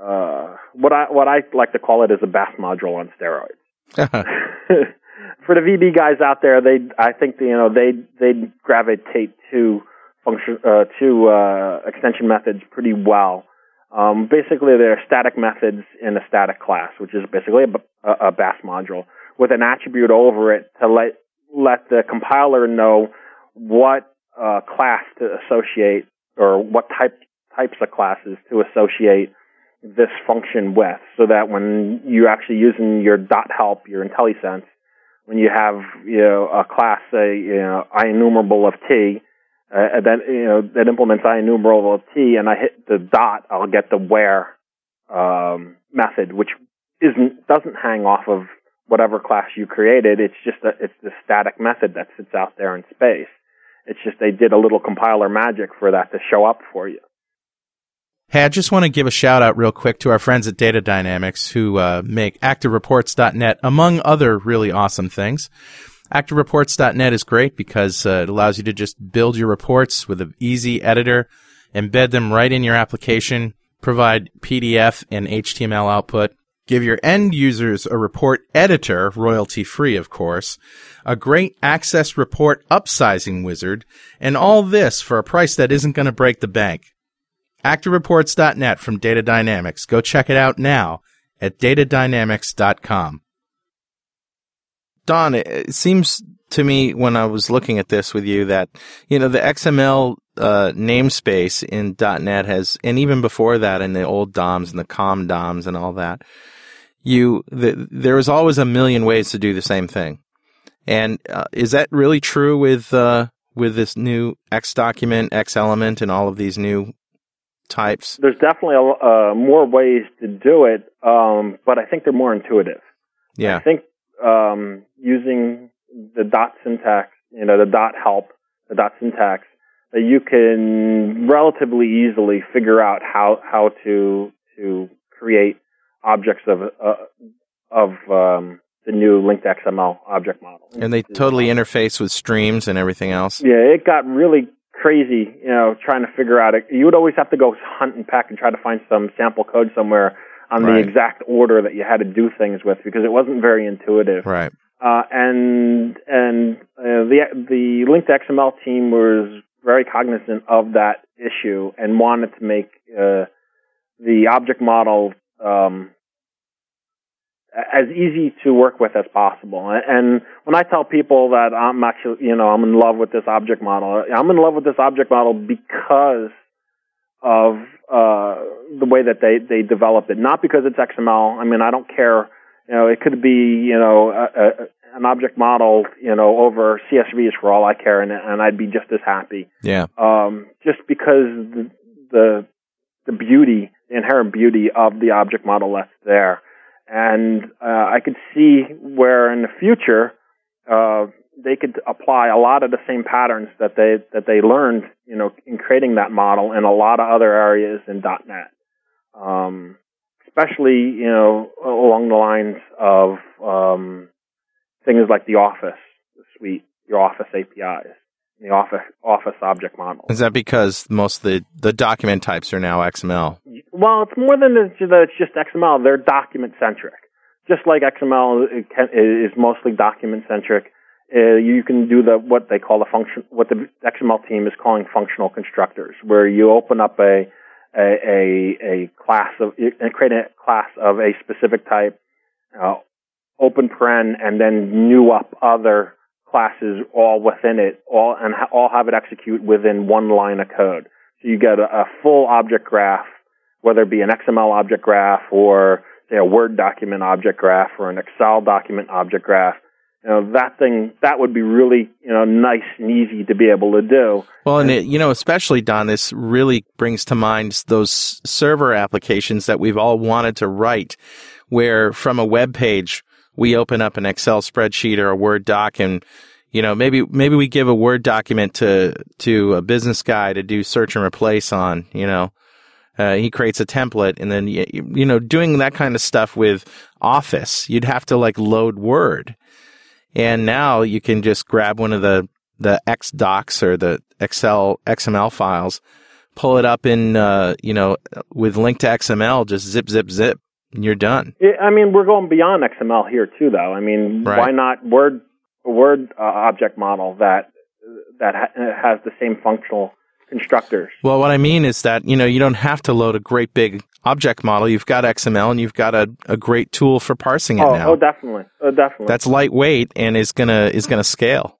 uh what I what I like to call it is a BAS module on steroids. for the VB guys out there, they I think you know they they gravitate to function uh, to uh, extension methods pretty well. Um, basically, they're static methods in a static class, which is basically a, a, module with an attribute over it to let let the compiler know what uh, class to associate or what type types of classes to associate this function with, so that when you're actually using your dot help, your IntelliSense, when you have you know a class say you know IEnumerable of t, uh, that you know that implements IEnumerable of t, and I hit the dot, I'll get the where um, method, which isn't doesn't hang off of whatever class you created. It's just a, it's the static method that sits out there in space. It's just they did a little compiler magic for that to show up for you. Hey, I just want to give a shout out real quick to our friends at Data Dynamics who uh, make ActiveReports.net, among other really awesome things. ActiveReports.net is great because uh, it allows you to just build your reports with an easy editor, embed them right in your application, provide PDF and HTML output, give your end users a report editor, royalty free, of course, a great access report upsizing wizard, and all this for a price that isn't going to break the bank. ActiveReports.net from Data Dynamics. Go check it out now at datadynamics.com. Don, it seems to me when I was looking at this with you that, you know, the XML uh, namespace in .NET has, and even before that in the old DOMs and the COM DOMs and all that, you, the, there was always a million ways to do the same thing. And uh, is that really true with, uh, with this new X document, X element, and all of these new types? There's definitely a, uh, more ways to do it, um, but I think they're more intuitive. Yeah. I think um, using the dot syntax, you know, the dot help, the dot syntax, that you can relatively easily figure out how how to to create objects of uh, of um, the new LINQ to XML object model. And they totally interface with streams and everything else. Yeah, it got really crazy, you know, trying to figure out it. You would always have to go hunt and peck and try to find some sample code somewhere on Right. the exact order that you had to do things with because it wasn't very intuitive. Right. Uh, and and uh, the the LINQ to XML team was very cognizant of that issue and wanted to make uh, the object model um, as easy to work with as possible. And when I tell people that I'm actually, you know, I'm in love with this object model, I'm in love with this object model because of uh, the way that they they developed it, not because it's XML. I mean, I don't care. You know, it could be, you know, a, a, an object model, you know, over CSVs for all I care, and, and I'd be just as happy. Yeah. Um, just because the, the the beauty, the inherent beauty of the object model that's there, and uh, I could see where in the future uh, they could apply a lot of the same patterns that they that they learned, you know, in creating that model in a lot of other areas in .NET. Um, especially, you know, along the lines of um, things like the Office suite, your Office APIs, the Office Office object model. Is that because most of the, the document types are now XML? Well, it's more than that it's just XML. They're document centric. just like XML can, is mostly document centric. Uh, you can do the what they call the function, what the XML team is calling functional constructors, where you open up a a a, a class of and create a class of a specific type, uh, open paren, and then new up other classes all within it, all and ha- all have it execute within one line of code. So you get a, a full object graph, whether it be an XML object graph or say a Word document object graph or an Excel document object graph. You know that thing that would be really you know nice and easy to be able to do. Well, and it, you know, especially Don, this really brings to mind those server applications that we've all wanted to write, where from a web page we open up an Excel spreadsheet or a Word doc and you know, maybe maybe we give a Word document to to a business guy to do search and replace on, you know. Uh, he creates a template and then you, you know doing that kind of stuff with office you'd have to like load word and now you can just grab one of the the x docs or the excel xml files pull it up in uh, you know with LINQ to xml just zip zip zip you're done I mean, we're going beyond XML here too, though. I mean, Right. why not Word Word uh, object model that that ha- has the same functional constructors? well what i mean is that you know you don't have to load a great big object model you've got xml and you've got a, a great tool for parsing it oh, now oh, definitely, oh, definitely. that's lightweight and is gonna is gonna scale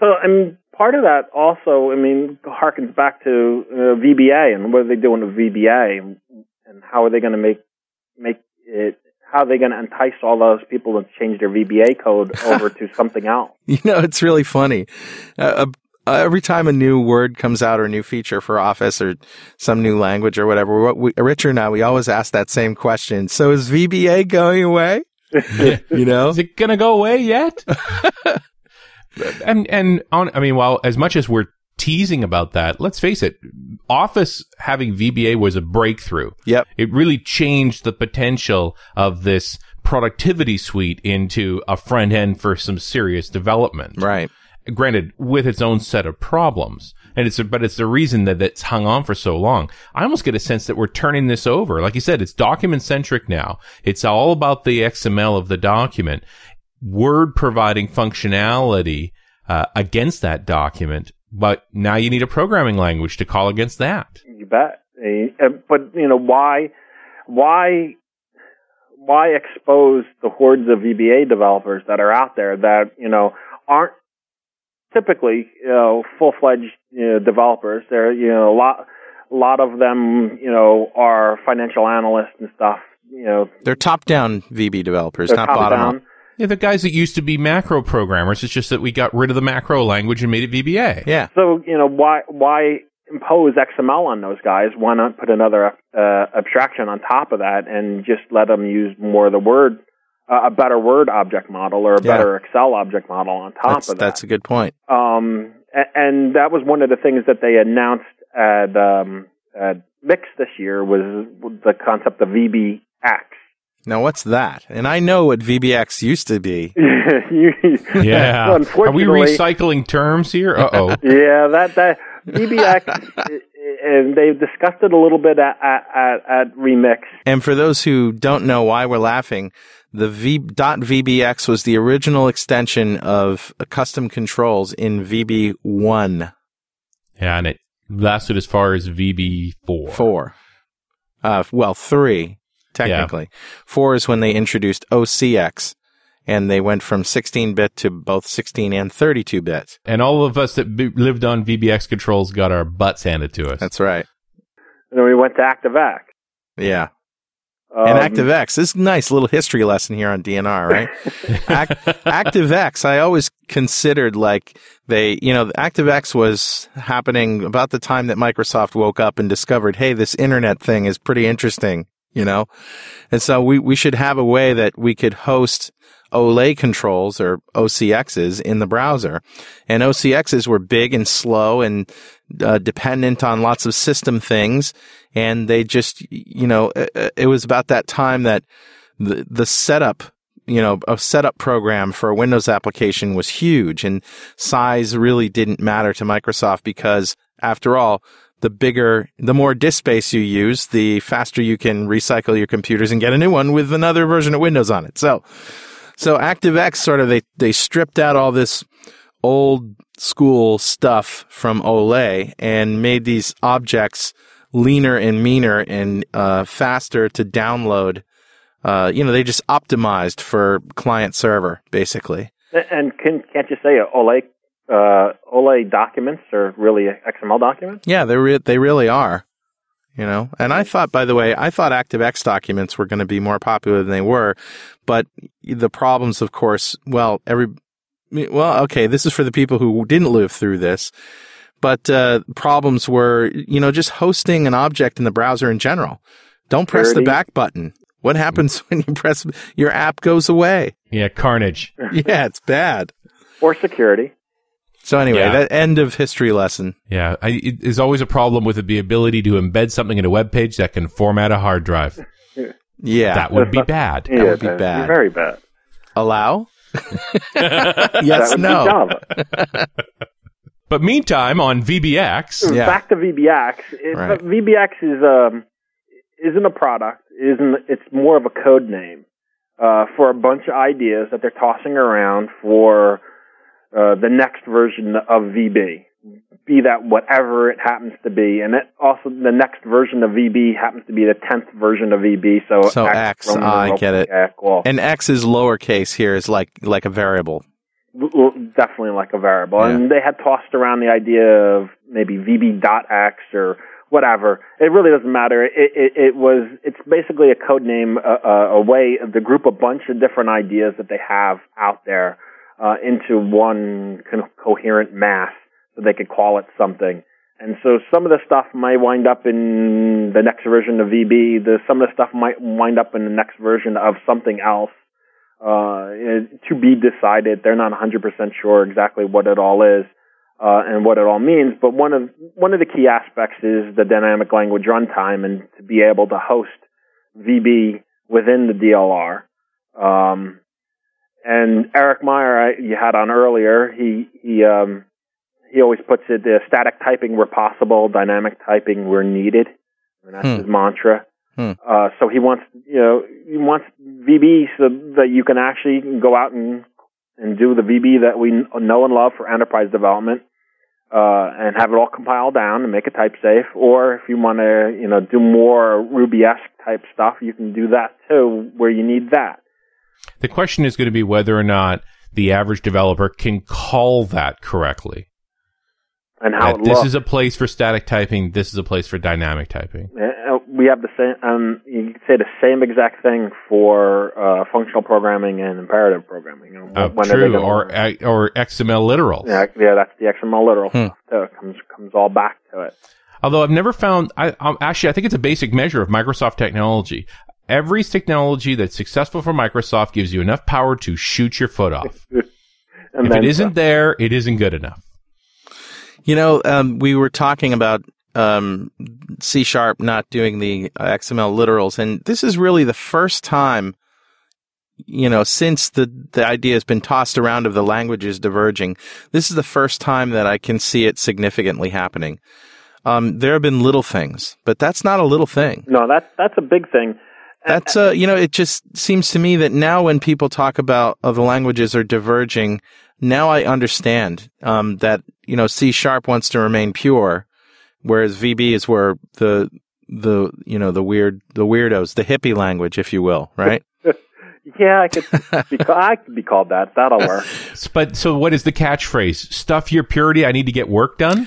So, I mean, part of that also, I mean, harkens back to uh, VBA and what are they doing with VBA and, and how are they going to make make it? How are they going to entice all those people to change their VBA code over to something else? You know, it's really funny. Uh, uh, every time a new word comes out or a new feature for Office or some new language or whatever, what we, Richard and I, we always ask that same question. So is VBA going away? you know? Is it gonna go away yet? and and on, I mean, while as much as we're teasing about that, let's face it, Office having VBA was a breakthrough. Yep. It really changed the potential of this productivity suite into a front end for some serious development. Right. Granted, with its own set of problems. And it's, but it's the reason that it's hung on for so long. I almost get a sense that we're turning this over. Like you said, it's document centric now. It's all about the XML of the document. Word providing functionality, uh, against that document. But now you need a programming language to call against that. You bet. Uh, but you know why? Why? Why expose the hordes of VBA developers that are out there that you know aren't typically you know full fledged you know, developers? They're you know a lot. A lot of them, you know, are financial analysts and stuff. You know, They're top down VB developers, they're not top bottom down. up. Yeah, the guys that used to be macro programmers, it's just that we got rid of the macro language and made it VBA. Yeah. So you know why why impose XML on those guys? Why not put another uh, abstraction on top of that and just let them use more of the word, uh, a better Word object model or a Yeah. better Excel object model on top That's, of that? that's a good point. um, a- and that was one of the things that they announced at um, at Mix this year was the concept of VBX. Now, what's that? And I know what VBX used to be. You- Yeah. Are we recycling terms here? Uh oh. Yeah, that that VBX, and they discussed it a little bit at at, at, at Remix. And for those who don't know why we're laughing, the v, dot .vbx was the original extension of custom controls in VB1 yeah, and it lasted as far as VB4. 4. Uh, well, 3, technically. 4 is when they introduced OCX, and they went from 16-bit to both 16 and 32-bit. And all of us that b- lived on VBX controls got our butts handed to us. That's right. And then we went to ActiveX. Yeah. Um, and ActiveX, this is a nice little history lesson here on DNR, right? Act, ActiveX, I always considered like they, you know, ActiveX was happening about the time that Microsoft woke up and discovered, hey, this internet thing is pretty interesting, you know? And so we, we should have a way that we could host OLE controls or OCXs in the browser. And OCXs were big and slow and uh, dependent on lots of system things. And they just, you know, it, it was about that time that the, the setup, you know, a setup program for a Windows application was huge and size really didn't matter to Microsoft because after all, the bigger, the more disk space you use, the faster you can recycle your computers and get a new one with another version of Windows on it. So, so ActiveX sort of they they stripped out all this old school stuff from Ole and made these objects leaner and meaner and uh, faster to download. Uh, you know, they just optimized for client server basically. And can can't you say Ole uh, Ole documents are really XML documents? Yeah, they re- they really are. You know, and I thought, by the way, I thought ActiveX documents were going to be more popular than they were, but the problems, of course, well, every, well, okay, this is for the people who didn't live through this, but uh, problems were, you know, just hosting an object in the browser in general. Don't press the back button. What happens when you press your app goes away? Yeah, carnage. Yeah, it's bad. Or security? So anyway, Yeah. that end of history lesson. Yeah, I, it, there's always a problem with the ability to embed something in a web page that can format a hard drive. Yeah, That would be bad. yeah, would be that'd bad. Very bad. allow. that yes, would no. be But meantime, on VBX, Yeah. Back to VBX. It, Right. VBX is um isn't a product. Isn't it's more of a code name uh, for a bunch of ideas that they're tossing around for uh, the next version of VB. Be that whatever it happens to be, and it also the next version of VB happens to be the tenth version of VB. So So X, Roman I get it. X, well, And X is lowercase here is like like a variable. Definitely like a variable. Yeah. And they had tossed around the idea of maybe VB.x or whatever. It really doesn't matter. It, it, it was, it's basically a code name, a, a, a way of the group a bunch of different ideas that they have out there, uh, into one co- coherent mass so they could call it something. And so some of the stuff might wind up in the next version of VB. The, some of the stuff might wind up in the next version of something else uh, to be decided. They're not 100% sure exactly what it all is uh, and what it all means. But one of one of the key aspects is the dynamic language runtime and to be able to host VB within the DLR. Um, and Erik Meijer, I, you had on earlier, he he um, he always puts it: uh, static typing where possible, dynamic typing where needed. And that's Hmm. his mantra. Hmm. Uh, so he wants, you know, he wants VB so that you can actually go out and and do the VB that we know and love for enterprise development, uh, and have it all compiled down and make it type safe. Or if you want to, you know, do more Ruby-esque type stuff, you can do that too, where you need that. The question is going to be whether or not the average developer can call that correctly. And how That it this looks. is a place for static typing. This is a place for dynamic typing. Uh, we have the same. Um, you could say the same exact thing for uh, functional programming and imperative programming. You know, Uh, when are they true, or uh, or XML literals. yeah, yeah, that's the XML literal Hmm. stuff. Too. It comes comes all back to it. Although I've never found, I, um, actually, I think it's a basic measure of Microsoft technology. Every technology that's successful for Microsoft gives you enough power to shoot your foot off. If it isn't there, it isn't good enough. You know, um, we were talking about um, C sharp not doing the uh, XML literals, and this is really the first time, you know, since the the idea has been tossed around of the languages diverging. This is the first time that I can see it significantly happening. Um, there have been little things, but that's not a little thing. no, that's that's a big thing. That's uh, you know, it just seems to me that now when people talk about uh, the languages are diverging, now I understand um, that you know C sharp wants to remain pure, whereas VB is where the the you know the weird the weirdos, the hippie language, if you will, right? Yeah, I could be, ca- I could be called that. That'll work. But so what is the catchphrase? Stuff your purity. I need to get work done.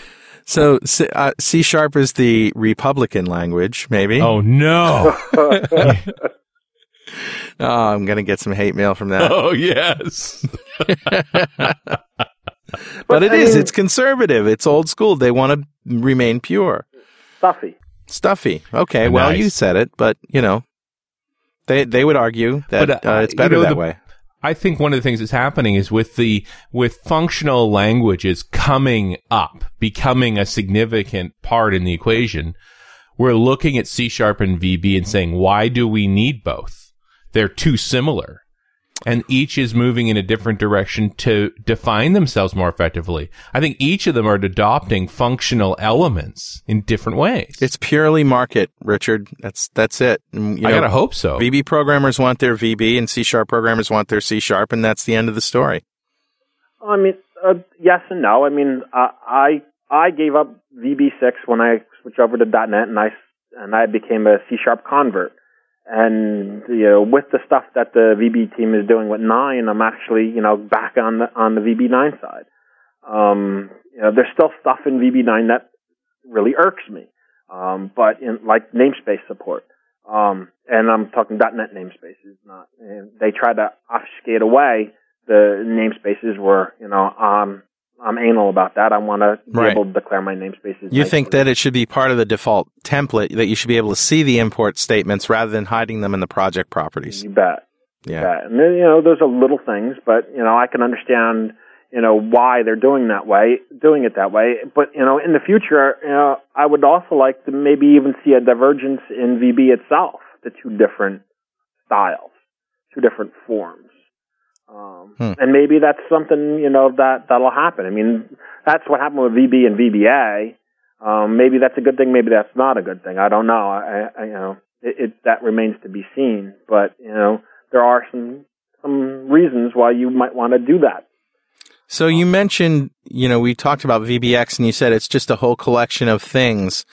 So C, uh, C sharp is the Republican language, maybe. Oh no. Oh, I'm gonna get some hate mail from that. oh yes. but it I is. mean- It's conservative. It's old school. They want to remain pure. Stuffy. Stuffy. Okay, well, you said it, but you know, they they would argue that But, uh, uh, it's you better know, that the- way. I think one of the things that's happening is with the with functional languages coming up, becoming a significant part in the equation. We're looking at C sharp and VB and saying, why do we need both? They're too similar. And each is moving in a different direction to define themselves more effectively. I think each of them are adopting functional elements in different ways. It's purely market, Richard. That's that's it. And, you I know, gotta hope so. VB programmers want their VB, and C sharp programmers want their C sharp, and that's the end of the story. I mean, uh, yes and no. I mean, uh, I I gave up VB6 when I switched over to .NET, and I and I became a C sharp convert. And you know, with the stuff that the VB team is doing with nine, I'm actually you know back on the on the VB9 side. Um, you know, there's still stuff in VB9 that really irks me, um, but in like namespace support. Um, and I'm talking .NET namespaces, not. They try to obfuscate away the namespaces where you know um, I'm anal about that. I want to be Right. able to declare my namespaces. You think that it should be part of the default template that you should be able to see the import statements rather than hiding them in the project properties. You bet. Yeah. Yeah, and then, you know, those are little things, but you know, I can understand, you know, why they're doing that way, doing it that way. But you know, in the future, you know, I would also like to maybe even see a divergence in VB itself, the two different styles, two different forms. Um, Hmm. And maybe that's something you know that that'll happen. I mean, that's what happened with VB and VBA. Um, maybe that's a good thing. Maybe that's not a good thing. I don't know. I, I you know, it, it that remains to be seen. But you know, there are some some reasons why you might want to do that. So you mentioned, you know, we talked about VBX and you said it's just a whole collection of things.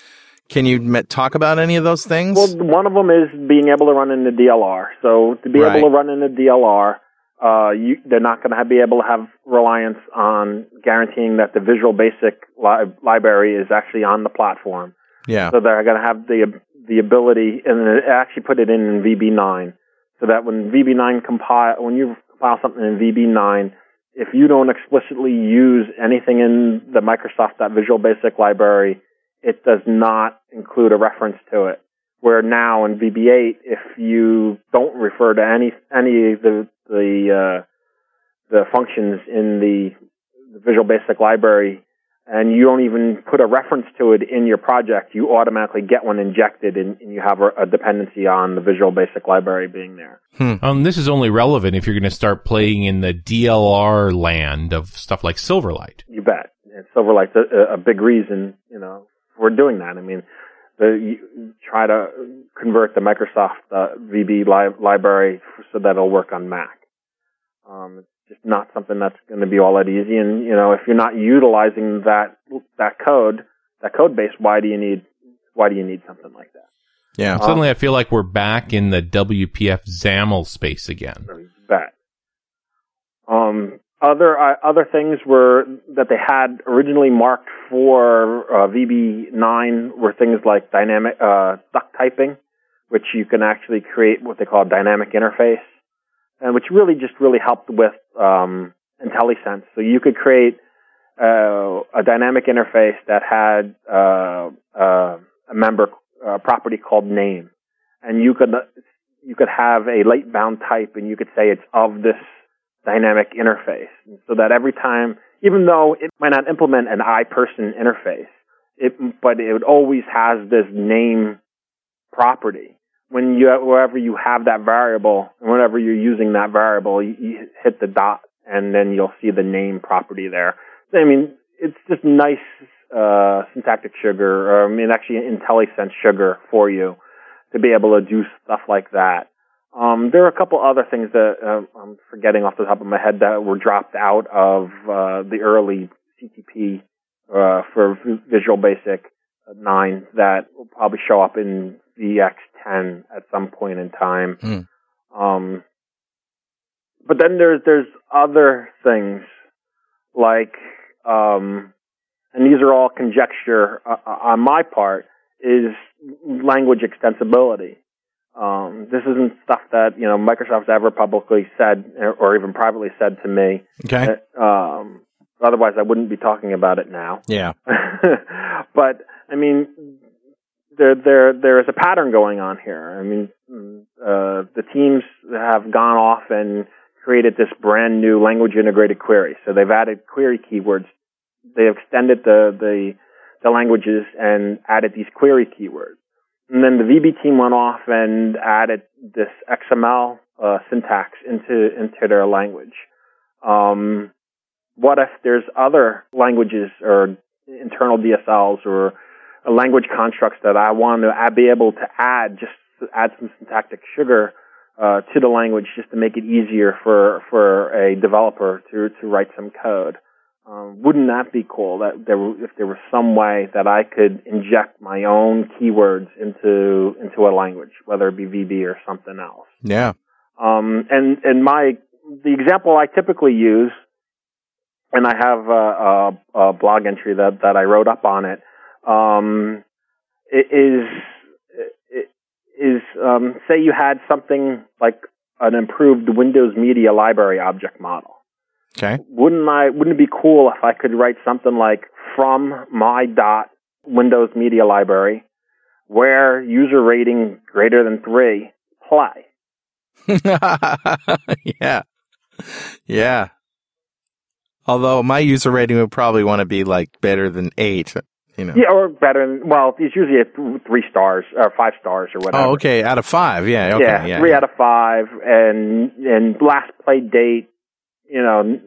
Can you talk about any of those things? Well, one of them is being able to run in the DLR. So to be Right. able to run in the DLR, uh, you, they're not going to be able to have reliance on guaranteeing that the Visual Basic li- library is actually on the platform. yeah. So they're going to have the the ability, and actually put it in in VB9, so that when VB9 compile, when you compile something in VB9, if you don't explicitly use anything in the Microsoft Visual Basic library, it does not include a reference to it. Where now in VB8, if you don't refer to any any of the the uh, the functions in the, the Visual Basic library and you don't even put a reference to it in your project, you automatically get one injected and, and you have a, a dependency on the Visual Basic library being there. Um, this is only relevant if you're going to start playing in the DLR land of stuff like Silverlight. You bet. And Silverlight's a, a big reason, you know, for doing that. I mean, the, you try to convert the Microsoft uh, VB li- library so that it'll work on Mac. Um, it's just not something that's going to be all that easy. And you know, if you're not utilizing that that code, that code base, why do you need why do you need something like that? Yeah. Suddenly, I feel like we're back in the WPF XAML space again. Bet. Um, other uh, other things were that they had originally marked for uh, VB9 were things like dynamic uh, duck typing, which you can actually create what they call a dynamic interface, and which really just really helped with um, IntelliSense. So you could create uh, a dynamic interface that had uh, uh, a member uh, property called name, and you could you could have a late bound type, and you could say it's of this dynamic interface, so that every time, even though it might not implement an I person interface, it but it always has this name property. When you wherever you have that variable, whenever you're using that variable, you, you hit the dot, and then you'll see the name property there. I mean, it's just nice uh, syntactic sugar, or I mean, actually IntelliSense sugar for you to be able to do stuff like that. Um, there are a couple other things that uh, I'm forgetting off the top of my head that were dropped out of uh, the early CTP uh, for Visual Basic 9 that will probably show up in VX10 at some point in time. Hmm. Um, but then there's there's other things like, um, and these are all conjecture uh, uh, on my part, is language extensibility. Um, this isn't stuff that you know Microsoft's ever publicly said or, or even privately said to me. Okay. Uh, Um, otherwise, I wouldn't be talking about it now. Yeah. but I mean, there there there is a pattern going on here. I mean, uh, the teams have gone off and created this brand new language integrated query. So they've added query keywords. They extended the the the languages and added these query keywords. And then the VB team went off and added this XML uh, syntax into into their language. Um, what if there's other languages or internal DSLs or language constructs that I want to be able to add, just to add some syntactic sugar uh, to the language, just to make it easier for for a developer to to write some code. Um, wouldn't that be cool? That there, if there was some way that I could inject my own keywords into into a language, whether it be VB or something else. Yeah. Um, and and my the example I typically use, and I have a, a, a blog entry that that I wrote up on it, um, is is um, say you had something like an improved Windows Media Library object model. Okay. Wouldn't I? Wouldn't it be cool if I could write something like from my dot Windows Media Library, where user rating greater than three, play. yeah. Yeah. Although my user rating would probably want to be like better than eight, you know. Yeah, or better than well, it's usually a th- three stars or five stars or whatever. Oh, okay. Out of five. Yeah. Okay. yeah, Yeah. three yeah. out of five, and and last play date, you know,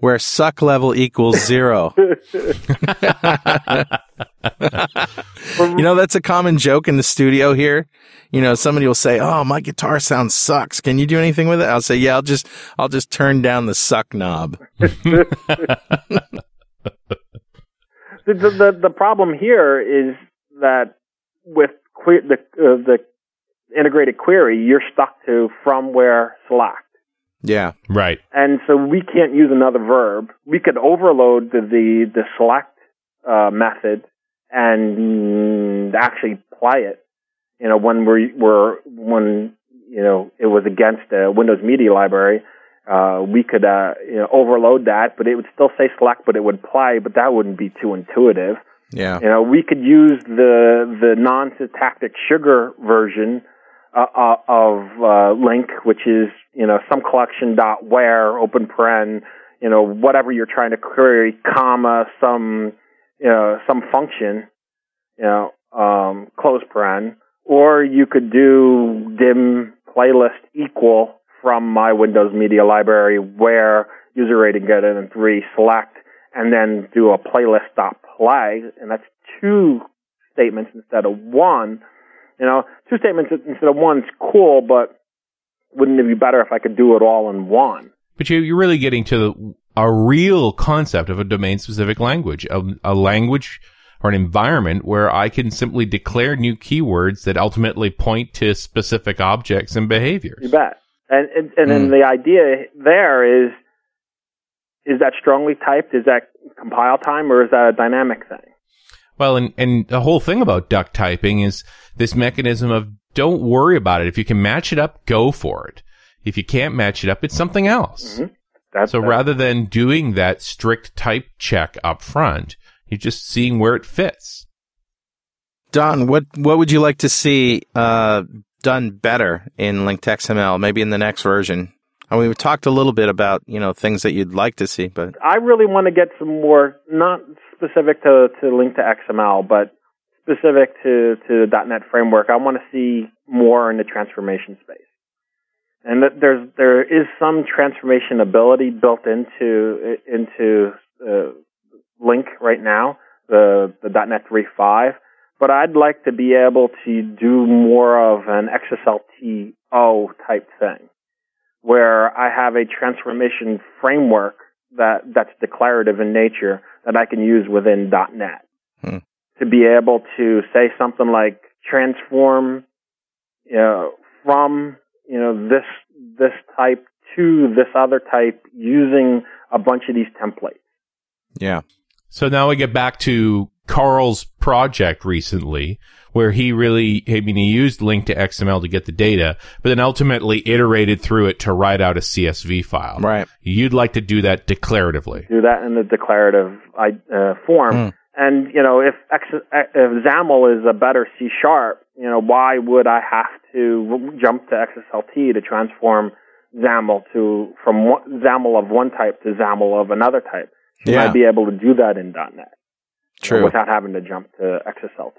Where suck level equals zero. you know, that's a common joke in the studio here. You know, somebody will say, "Oh, my guitar sound sucks. Can you do anything with it?" I'll say, "Yeah, I'll just, I'll just turn down the suck knob." the, the the the problem here is that with que- the uh, the integrated query, you're stuck to from where select. Yeah. Right. and so we can't use another verb. We could overload the the, the select uh, method and actually apply it. You know, when we were when you know it was against a Windows Media Library, uh, we could uh, you know overload that, but it would still say select, but it would play, but that wouldn't be too intuitive. Yeah. You know, we could use the the non-syntactic sugar version uh, uh, of uh, LINQ, which is you know some collection dot where open paren, you know whatever you're trying to query, comma some you know some function, you know um, close paren, or you could do dim playlist equal from my Windows Media Library where user rating greater than three select and then do a playlist dot play, and that's two statements instead of one. You know, two statements instead of one is cool, but wouldn't it be better if I could do it all in one? But you, you're really getting to the, a real concept of a domain specific language, a, a language or an environment where I can simply declare new keywords that ultimately point to specific objects and behaviors. You bet. And and, and then the idea there is is that strongly typed? Is that compile time, or is that a dynamic thing? Well, and, and the whole thing about duck typing is this mechanism of don't worry about it. If you can match it up, go for it. If you can't match it up, it's something else. That's So the- rather than doing that strict type check up front, you're just seeing where it fits. Don, what what would you like to see uh, done better in linked XML, Maybe in the next version. Mean, we've talked a little bit about you know things that you'd like to see, but I really want to get some more, not specific to, to LINQ to XML, but specific to, to the .NET framework. I want to see more in the transformation space. And that there's, there is some transformation ability built into, into, uh, LINQ right now, the, the .NET 3.5, but I'd like to be able to do more of an XSLTO type thing where I have a transformation framework that that's declarative in nature that I can use within .NET Hmm. to be able to say something like transform, you know, from you know this this type to this other type using a bunch of these templates. yeah, So now we get back to Carl's project recently, where he really, I mean, he used LINQ to XML to get the data, but then ultimately iterated through it to write out a CSV file. right. You'd like to do that declaratively. do that in the declarative uh, form. Hmm. And you know, if X, if XAML is a better C sharp, you know, why would I have to jump to XSLT to transform XAML to from one, XAML of one type to XAML of another type? Should Yeah. I be able to do that in .NET you know, True. without having to jump to XSLT?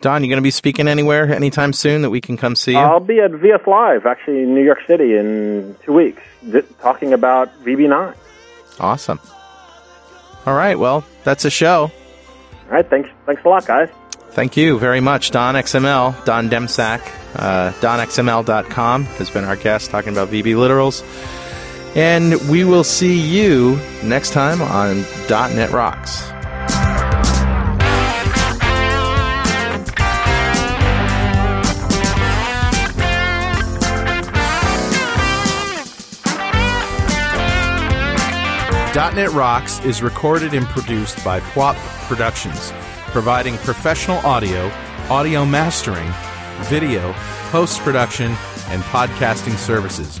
Don, you going to be speaking anywhere anytime soon that we can come see you? I'll be at VS Live, actually, in New York City in two weeks, th- talking about VB9. awesome. All right. Well, that's a show. All right, thanks, thanks a lot, guys. Thank you very much, Don XML, Don Demsak. Uh, DonXML.com has been our guest talking about VB literals. And we will see you next time on .NET Rocks. .NET Rocks is recorded and produced by Pwop Productions, providing professional audio, audio mastering, video, post-production, and podcasting services.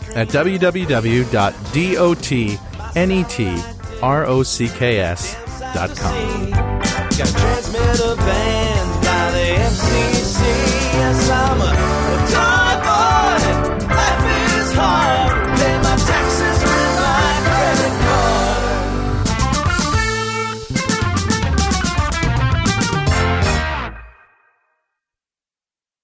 at www.dotnetrocks.com. Got transmitter banned by the FCC. Yes, I'm a.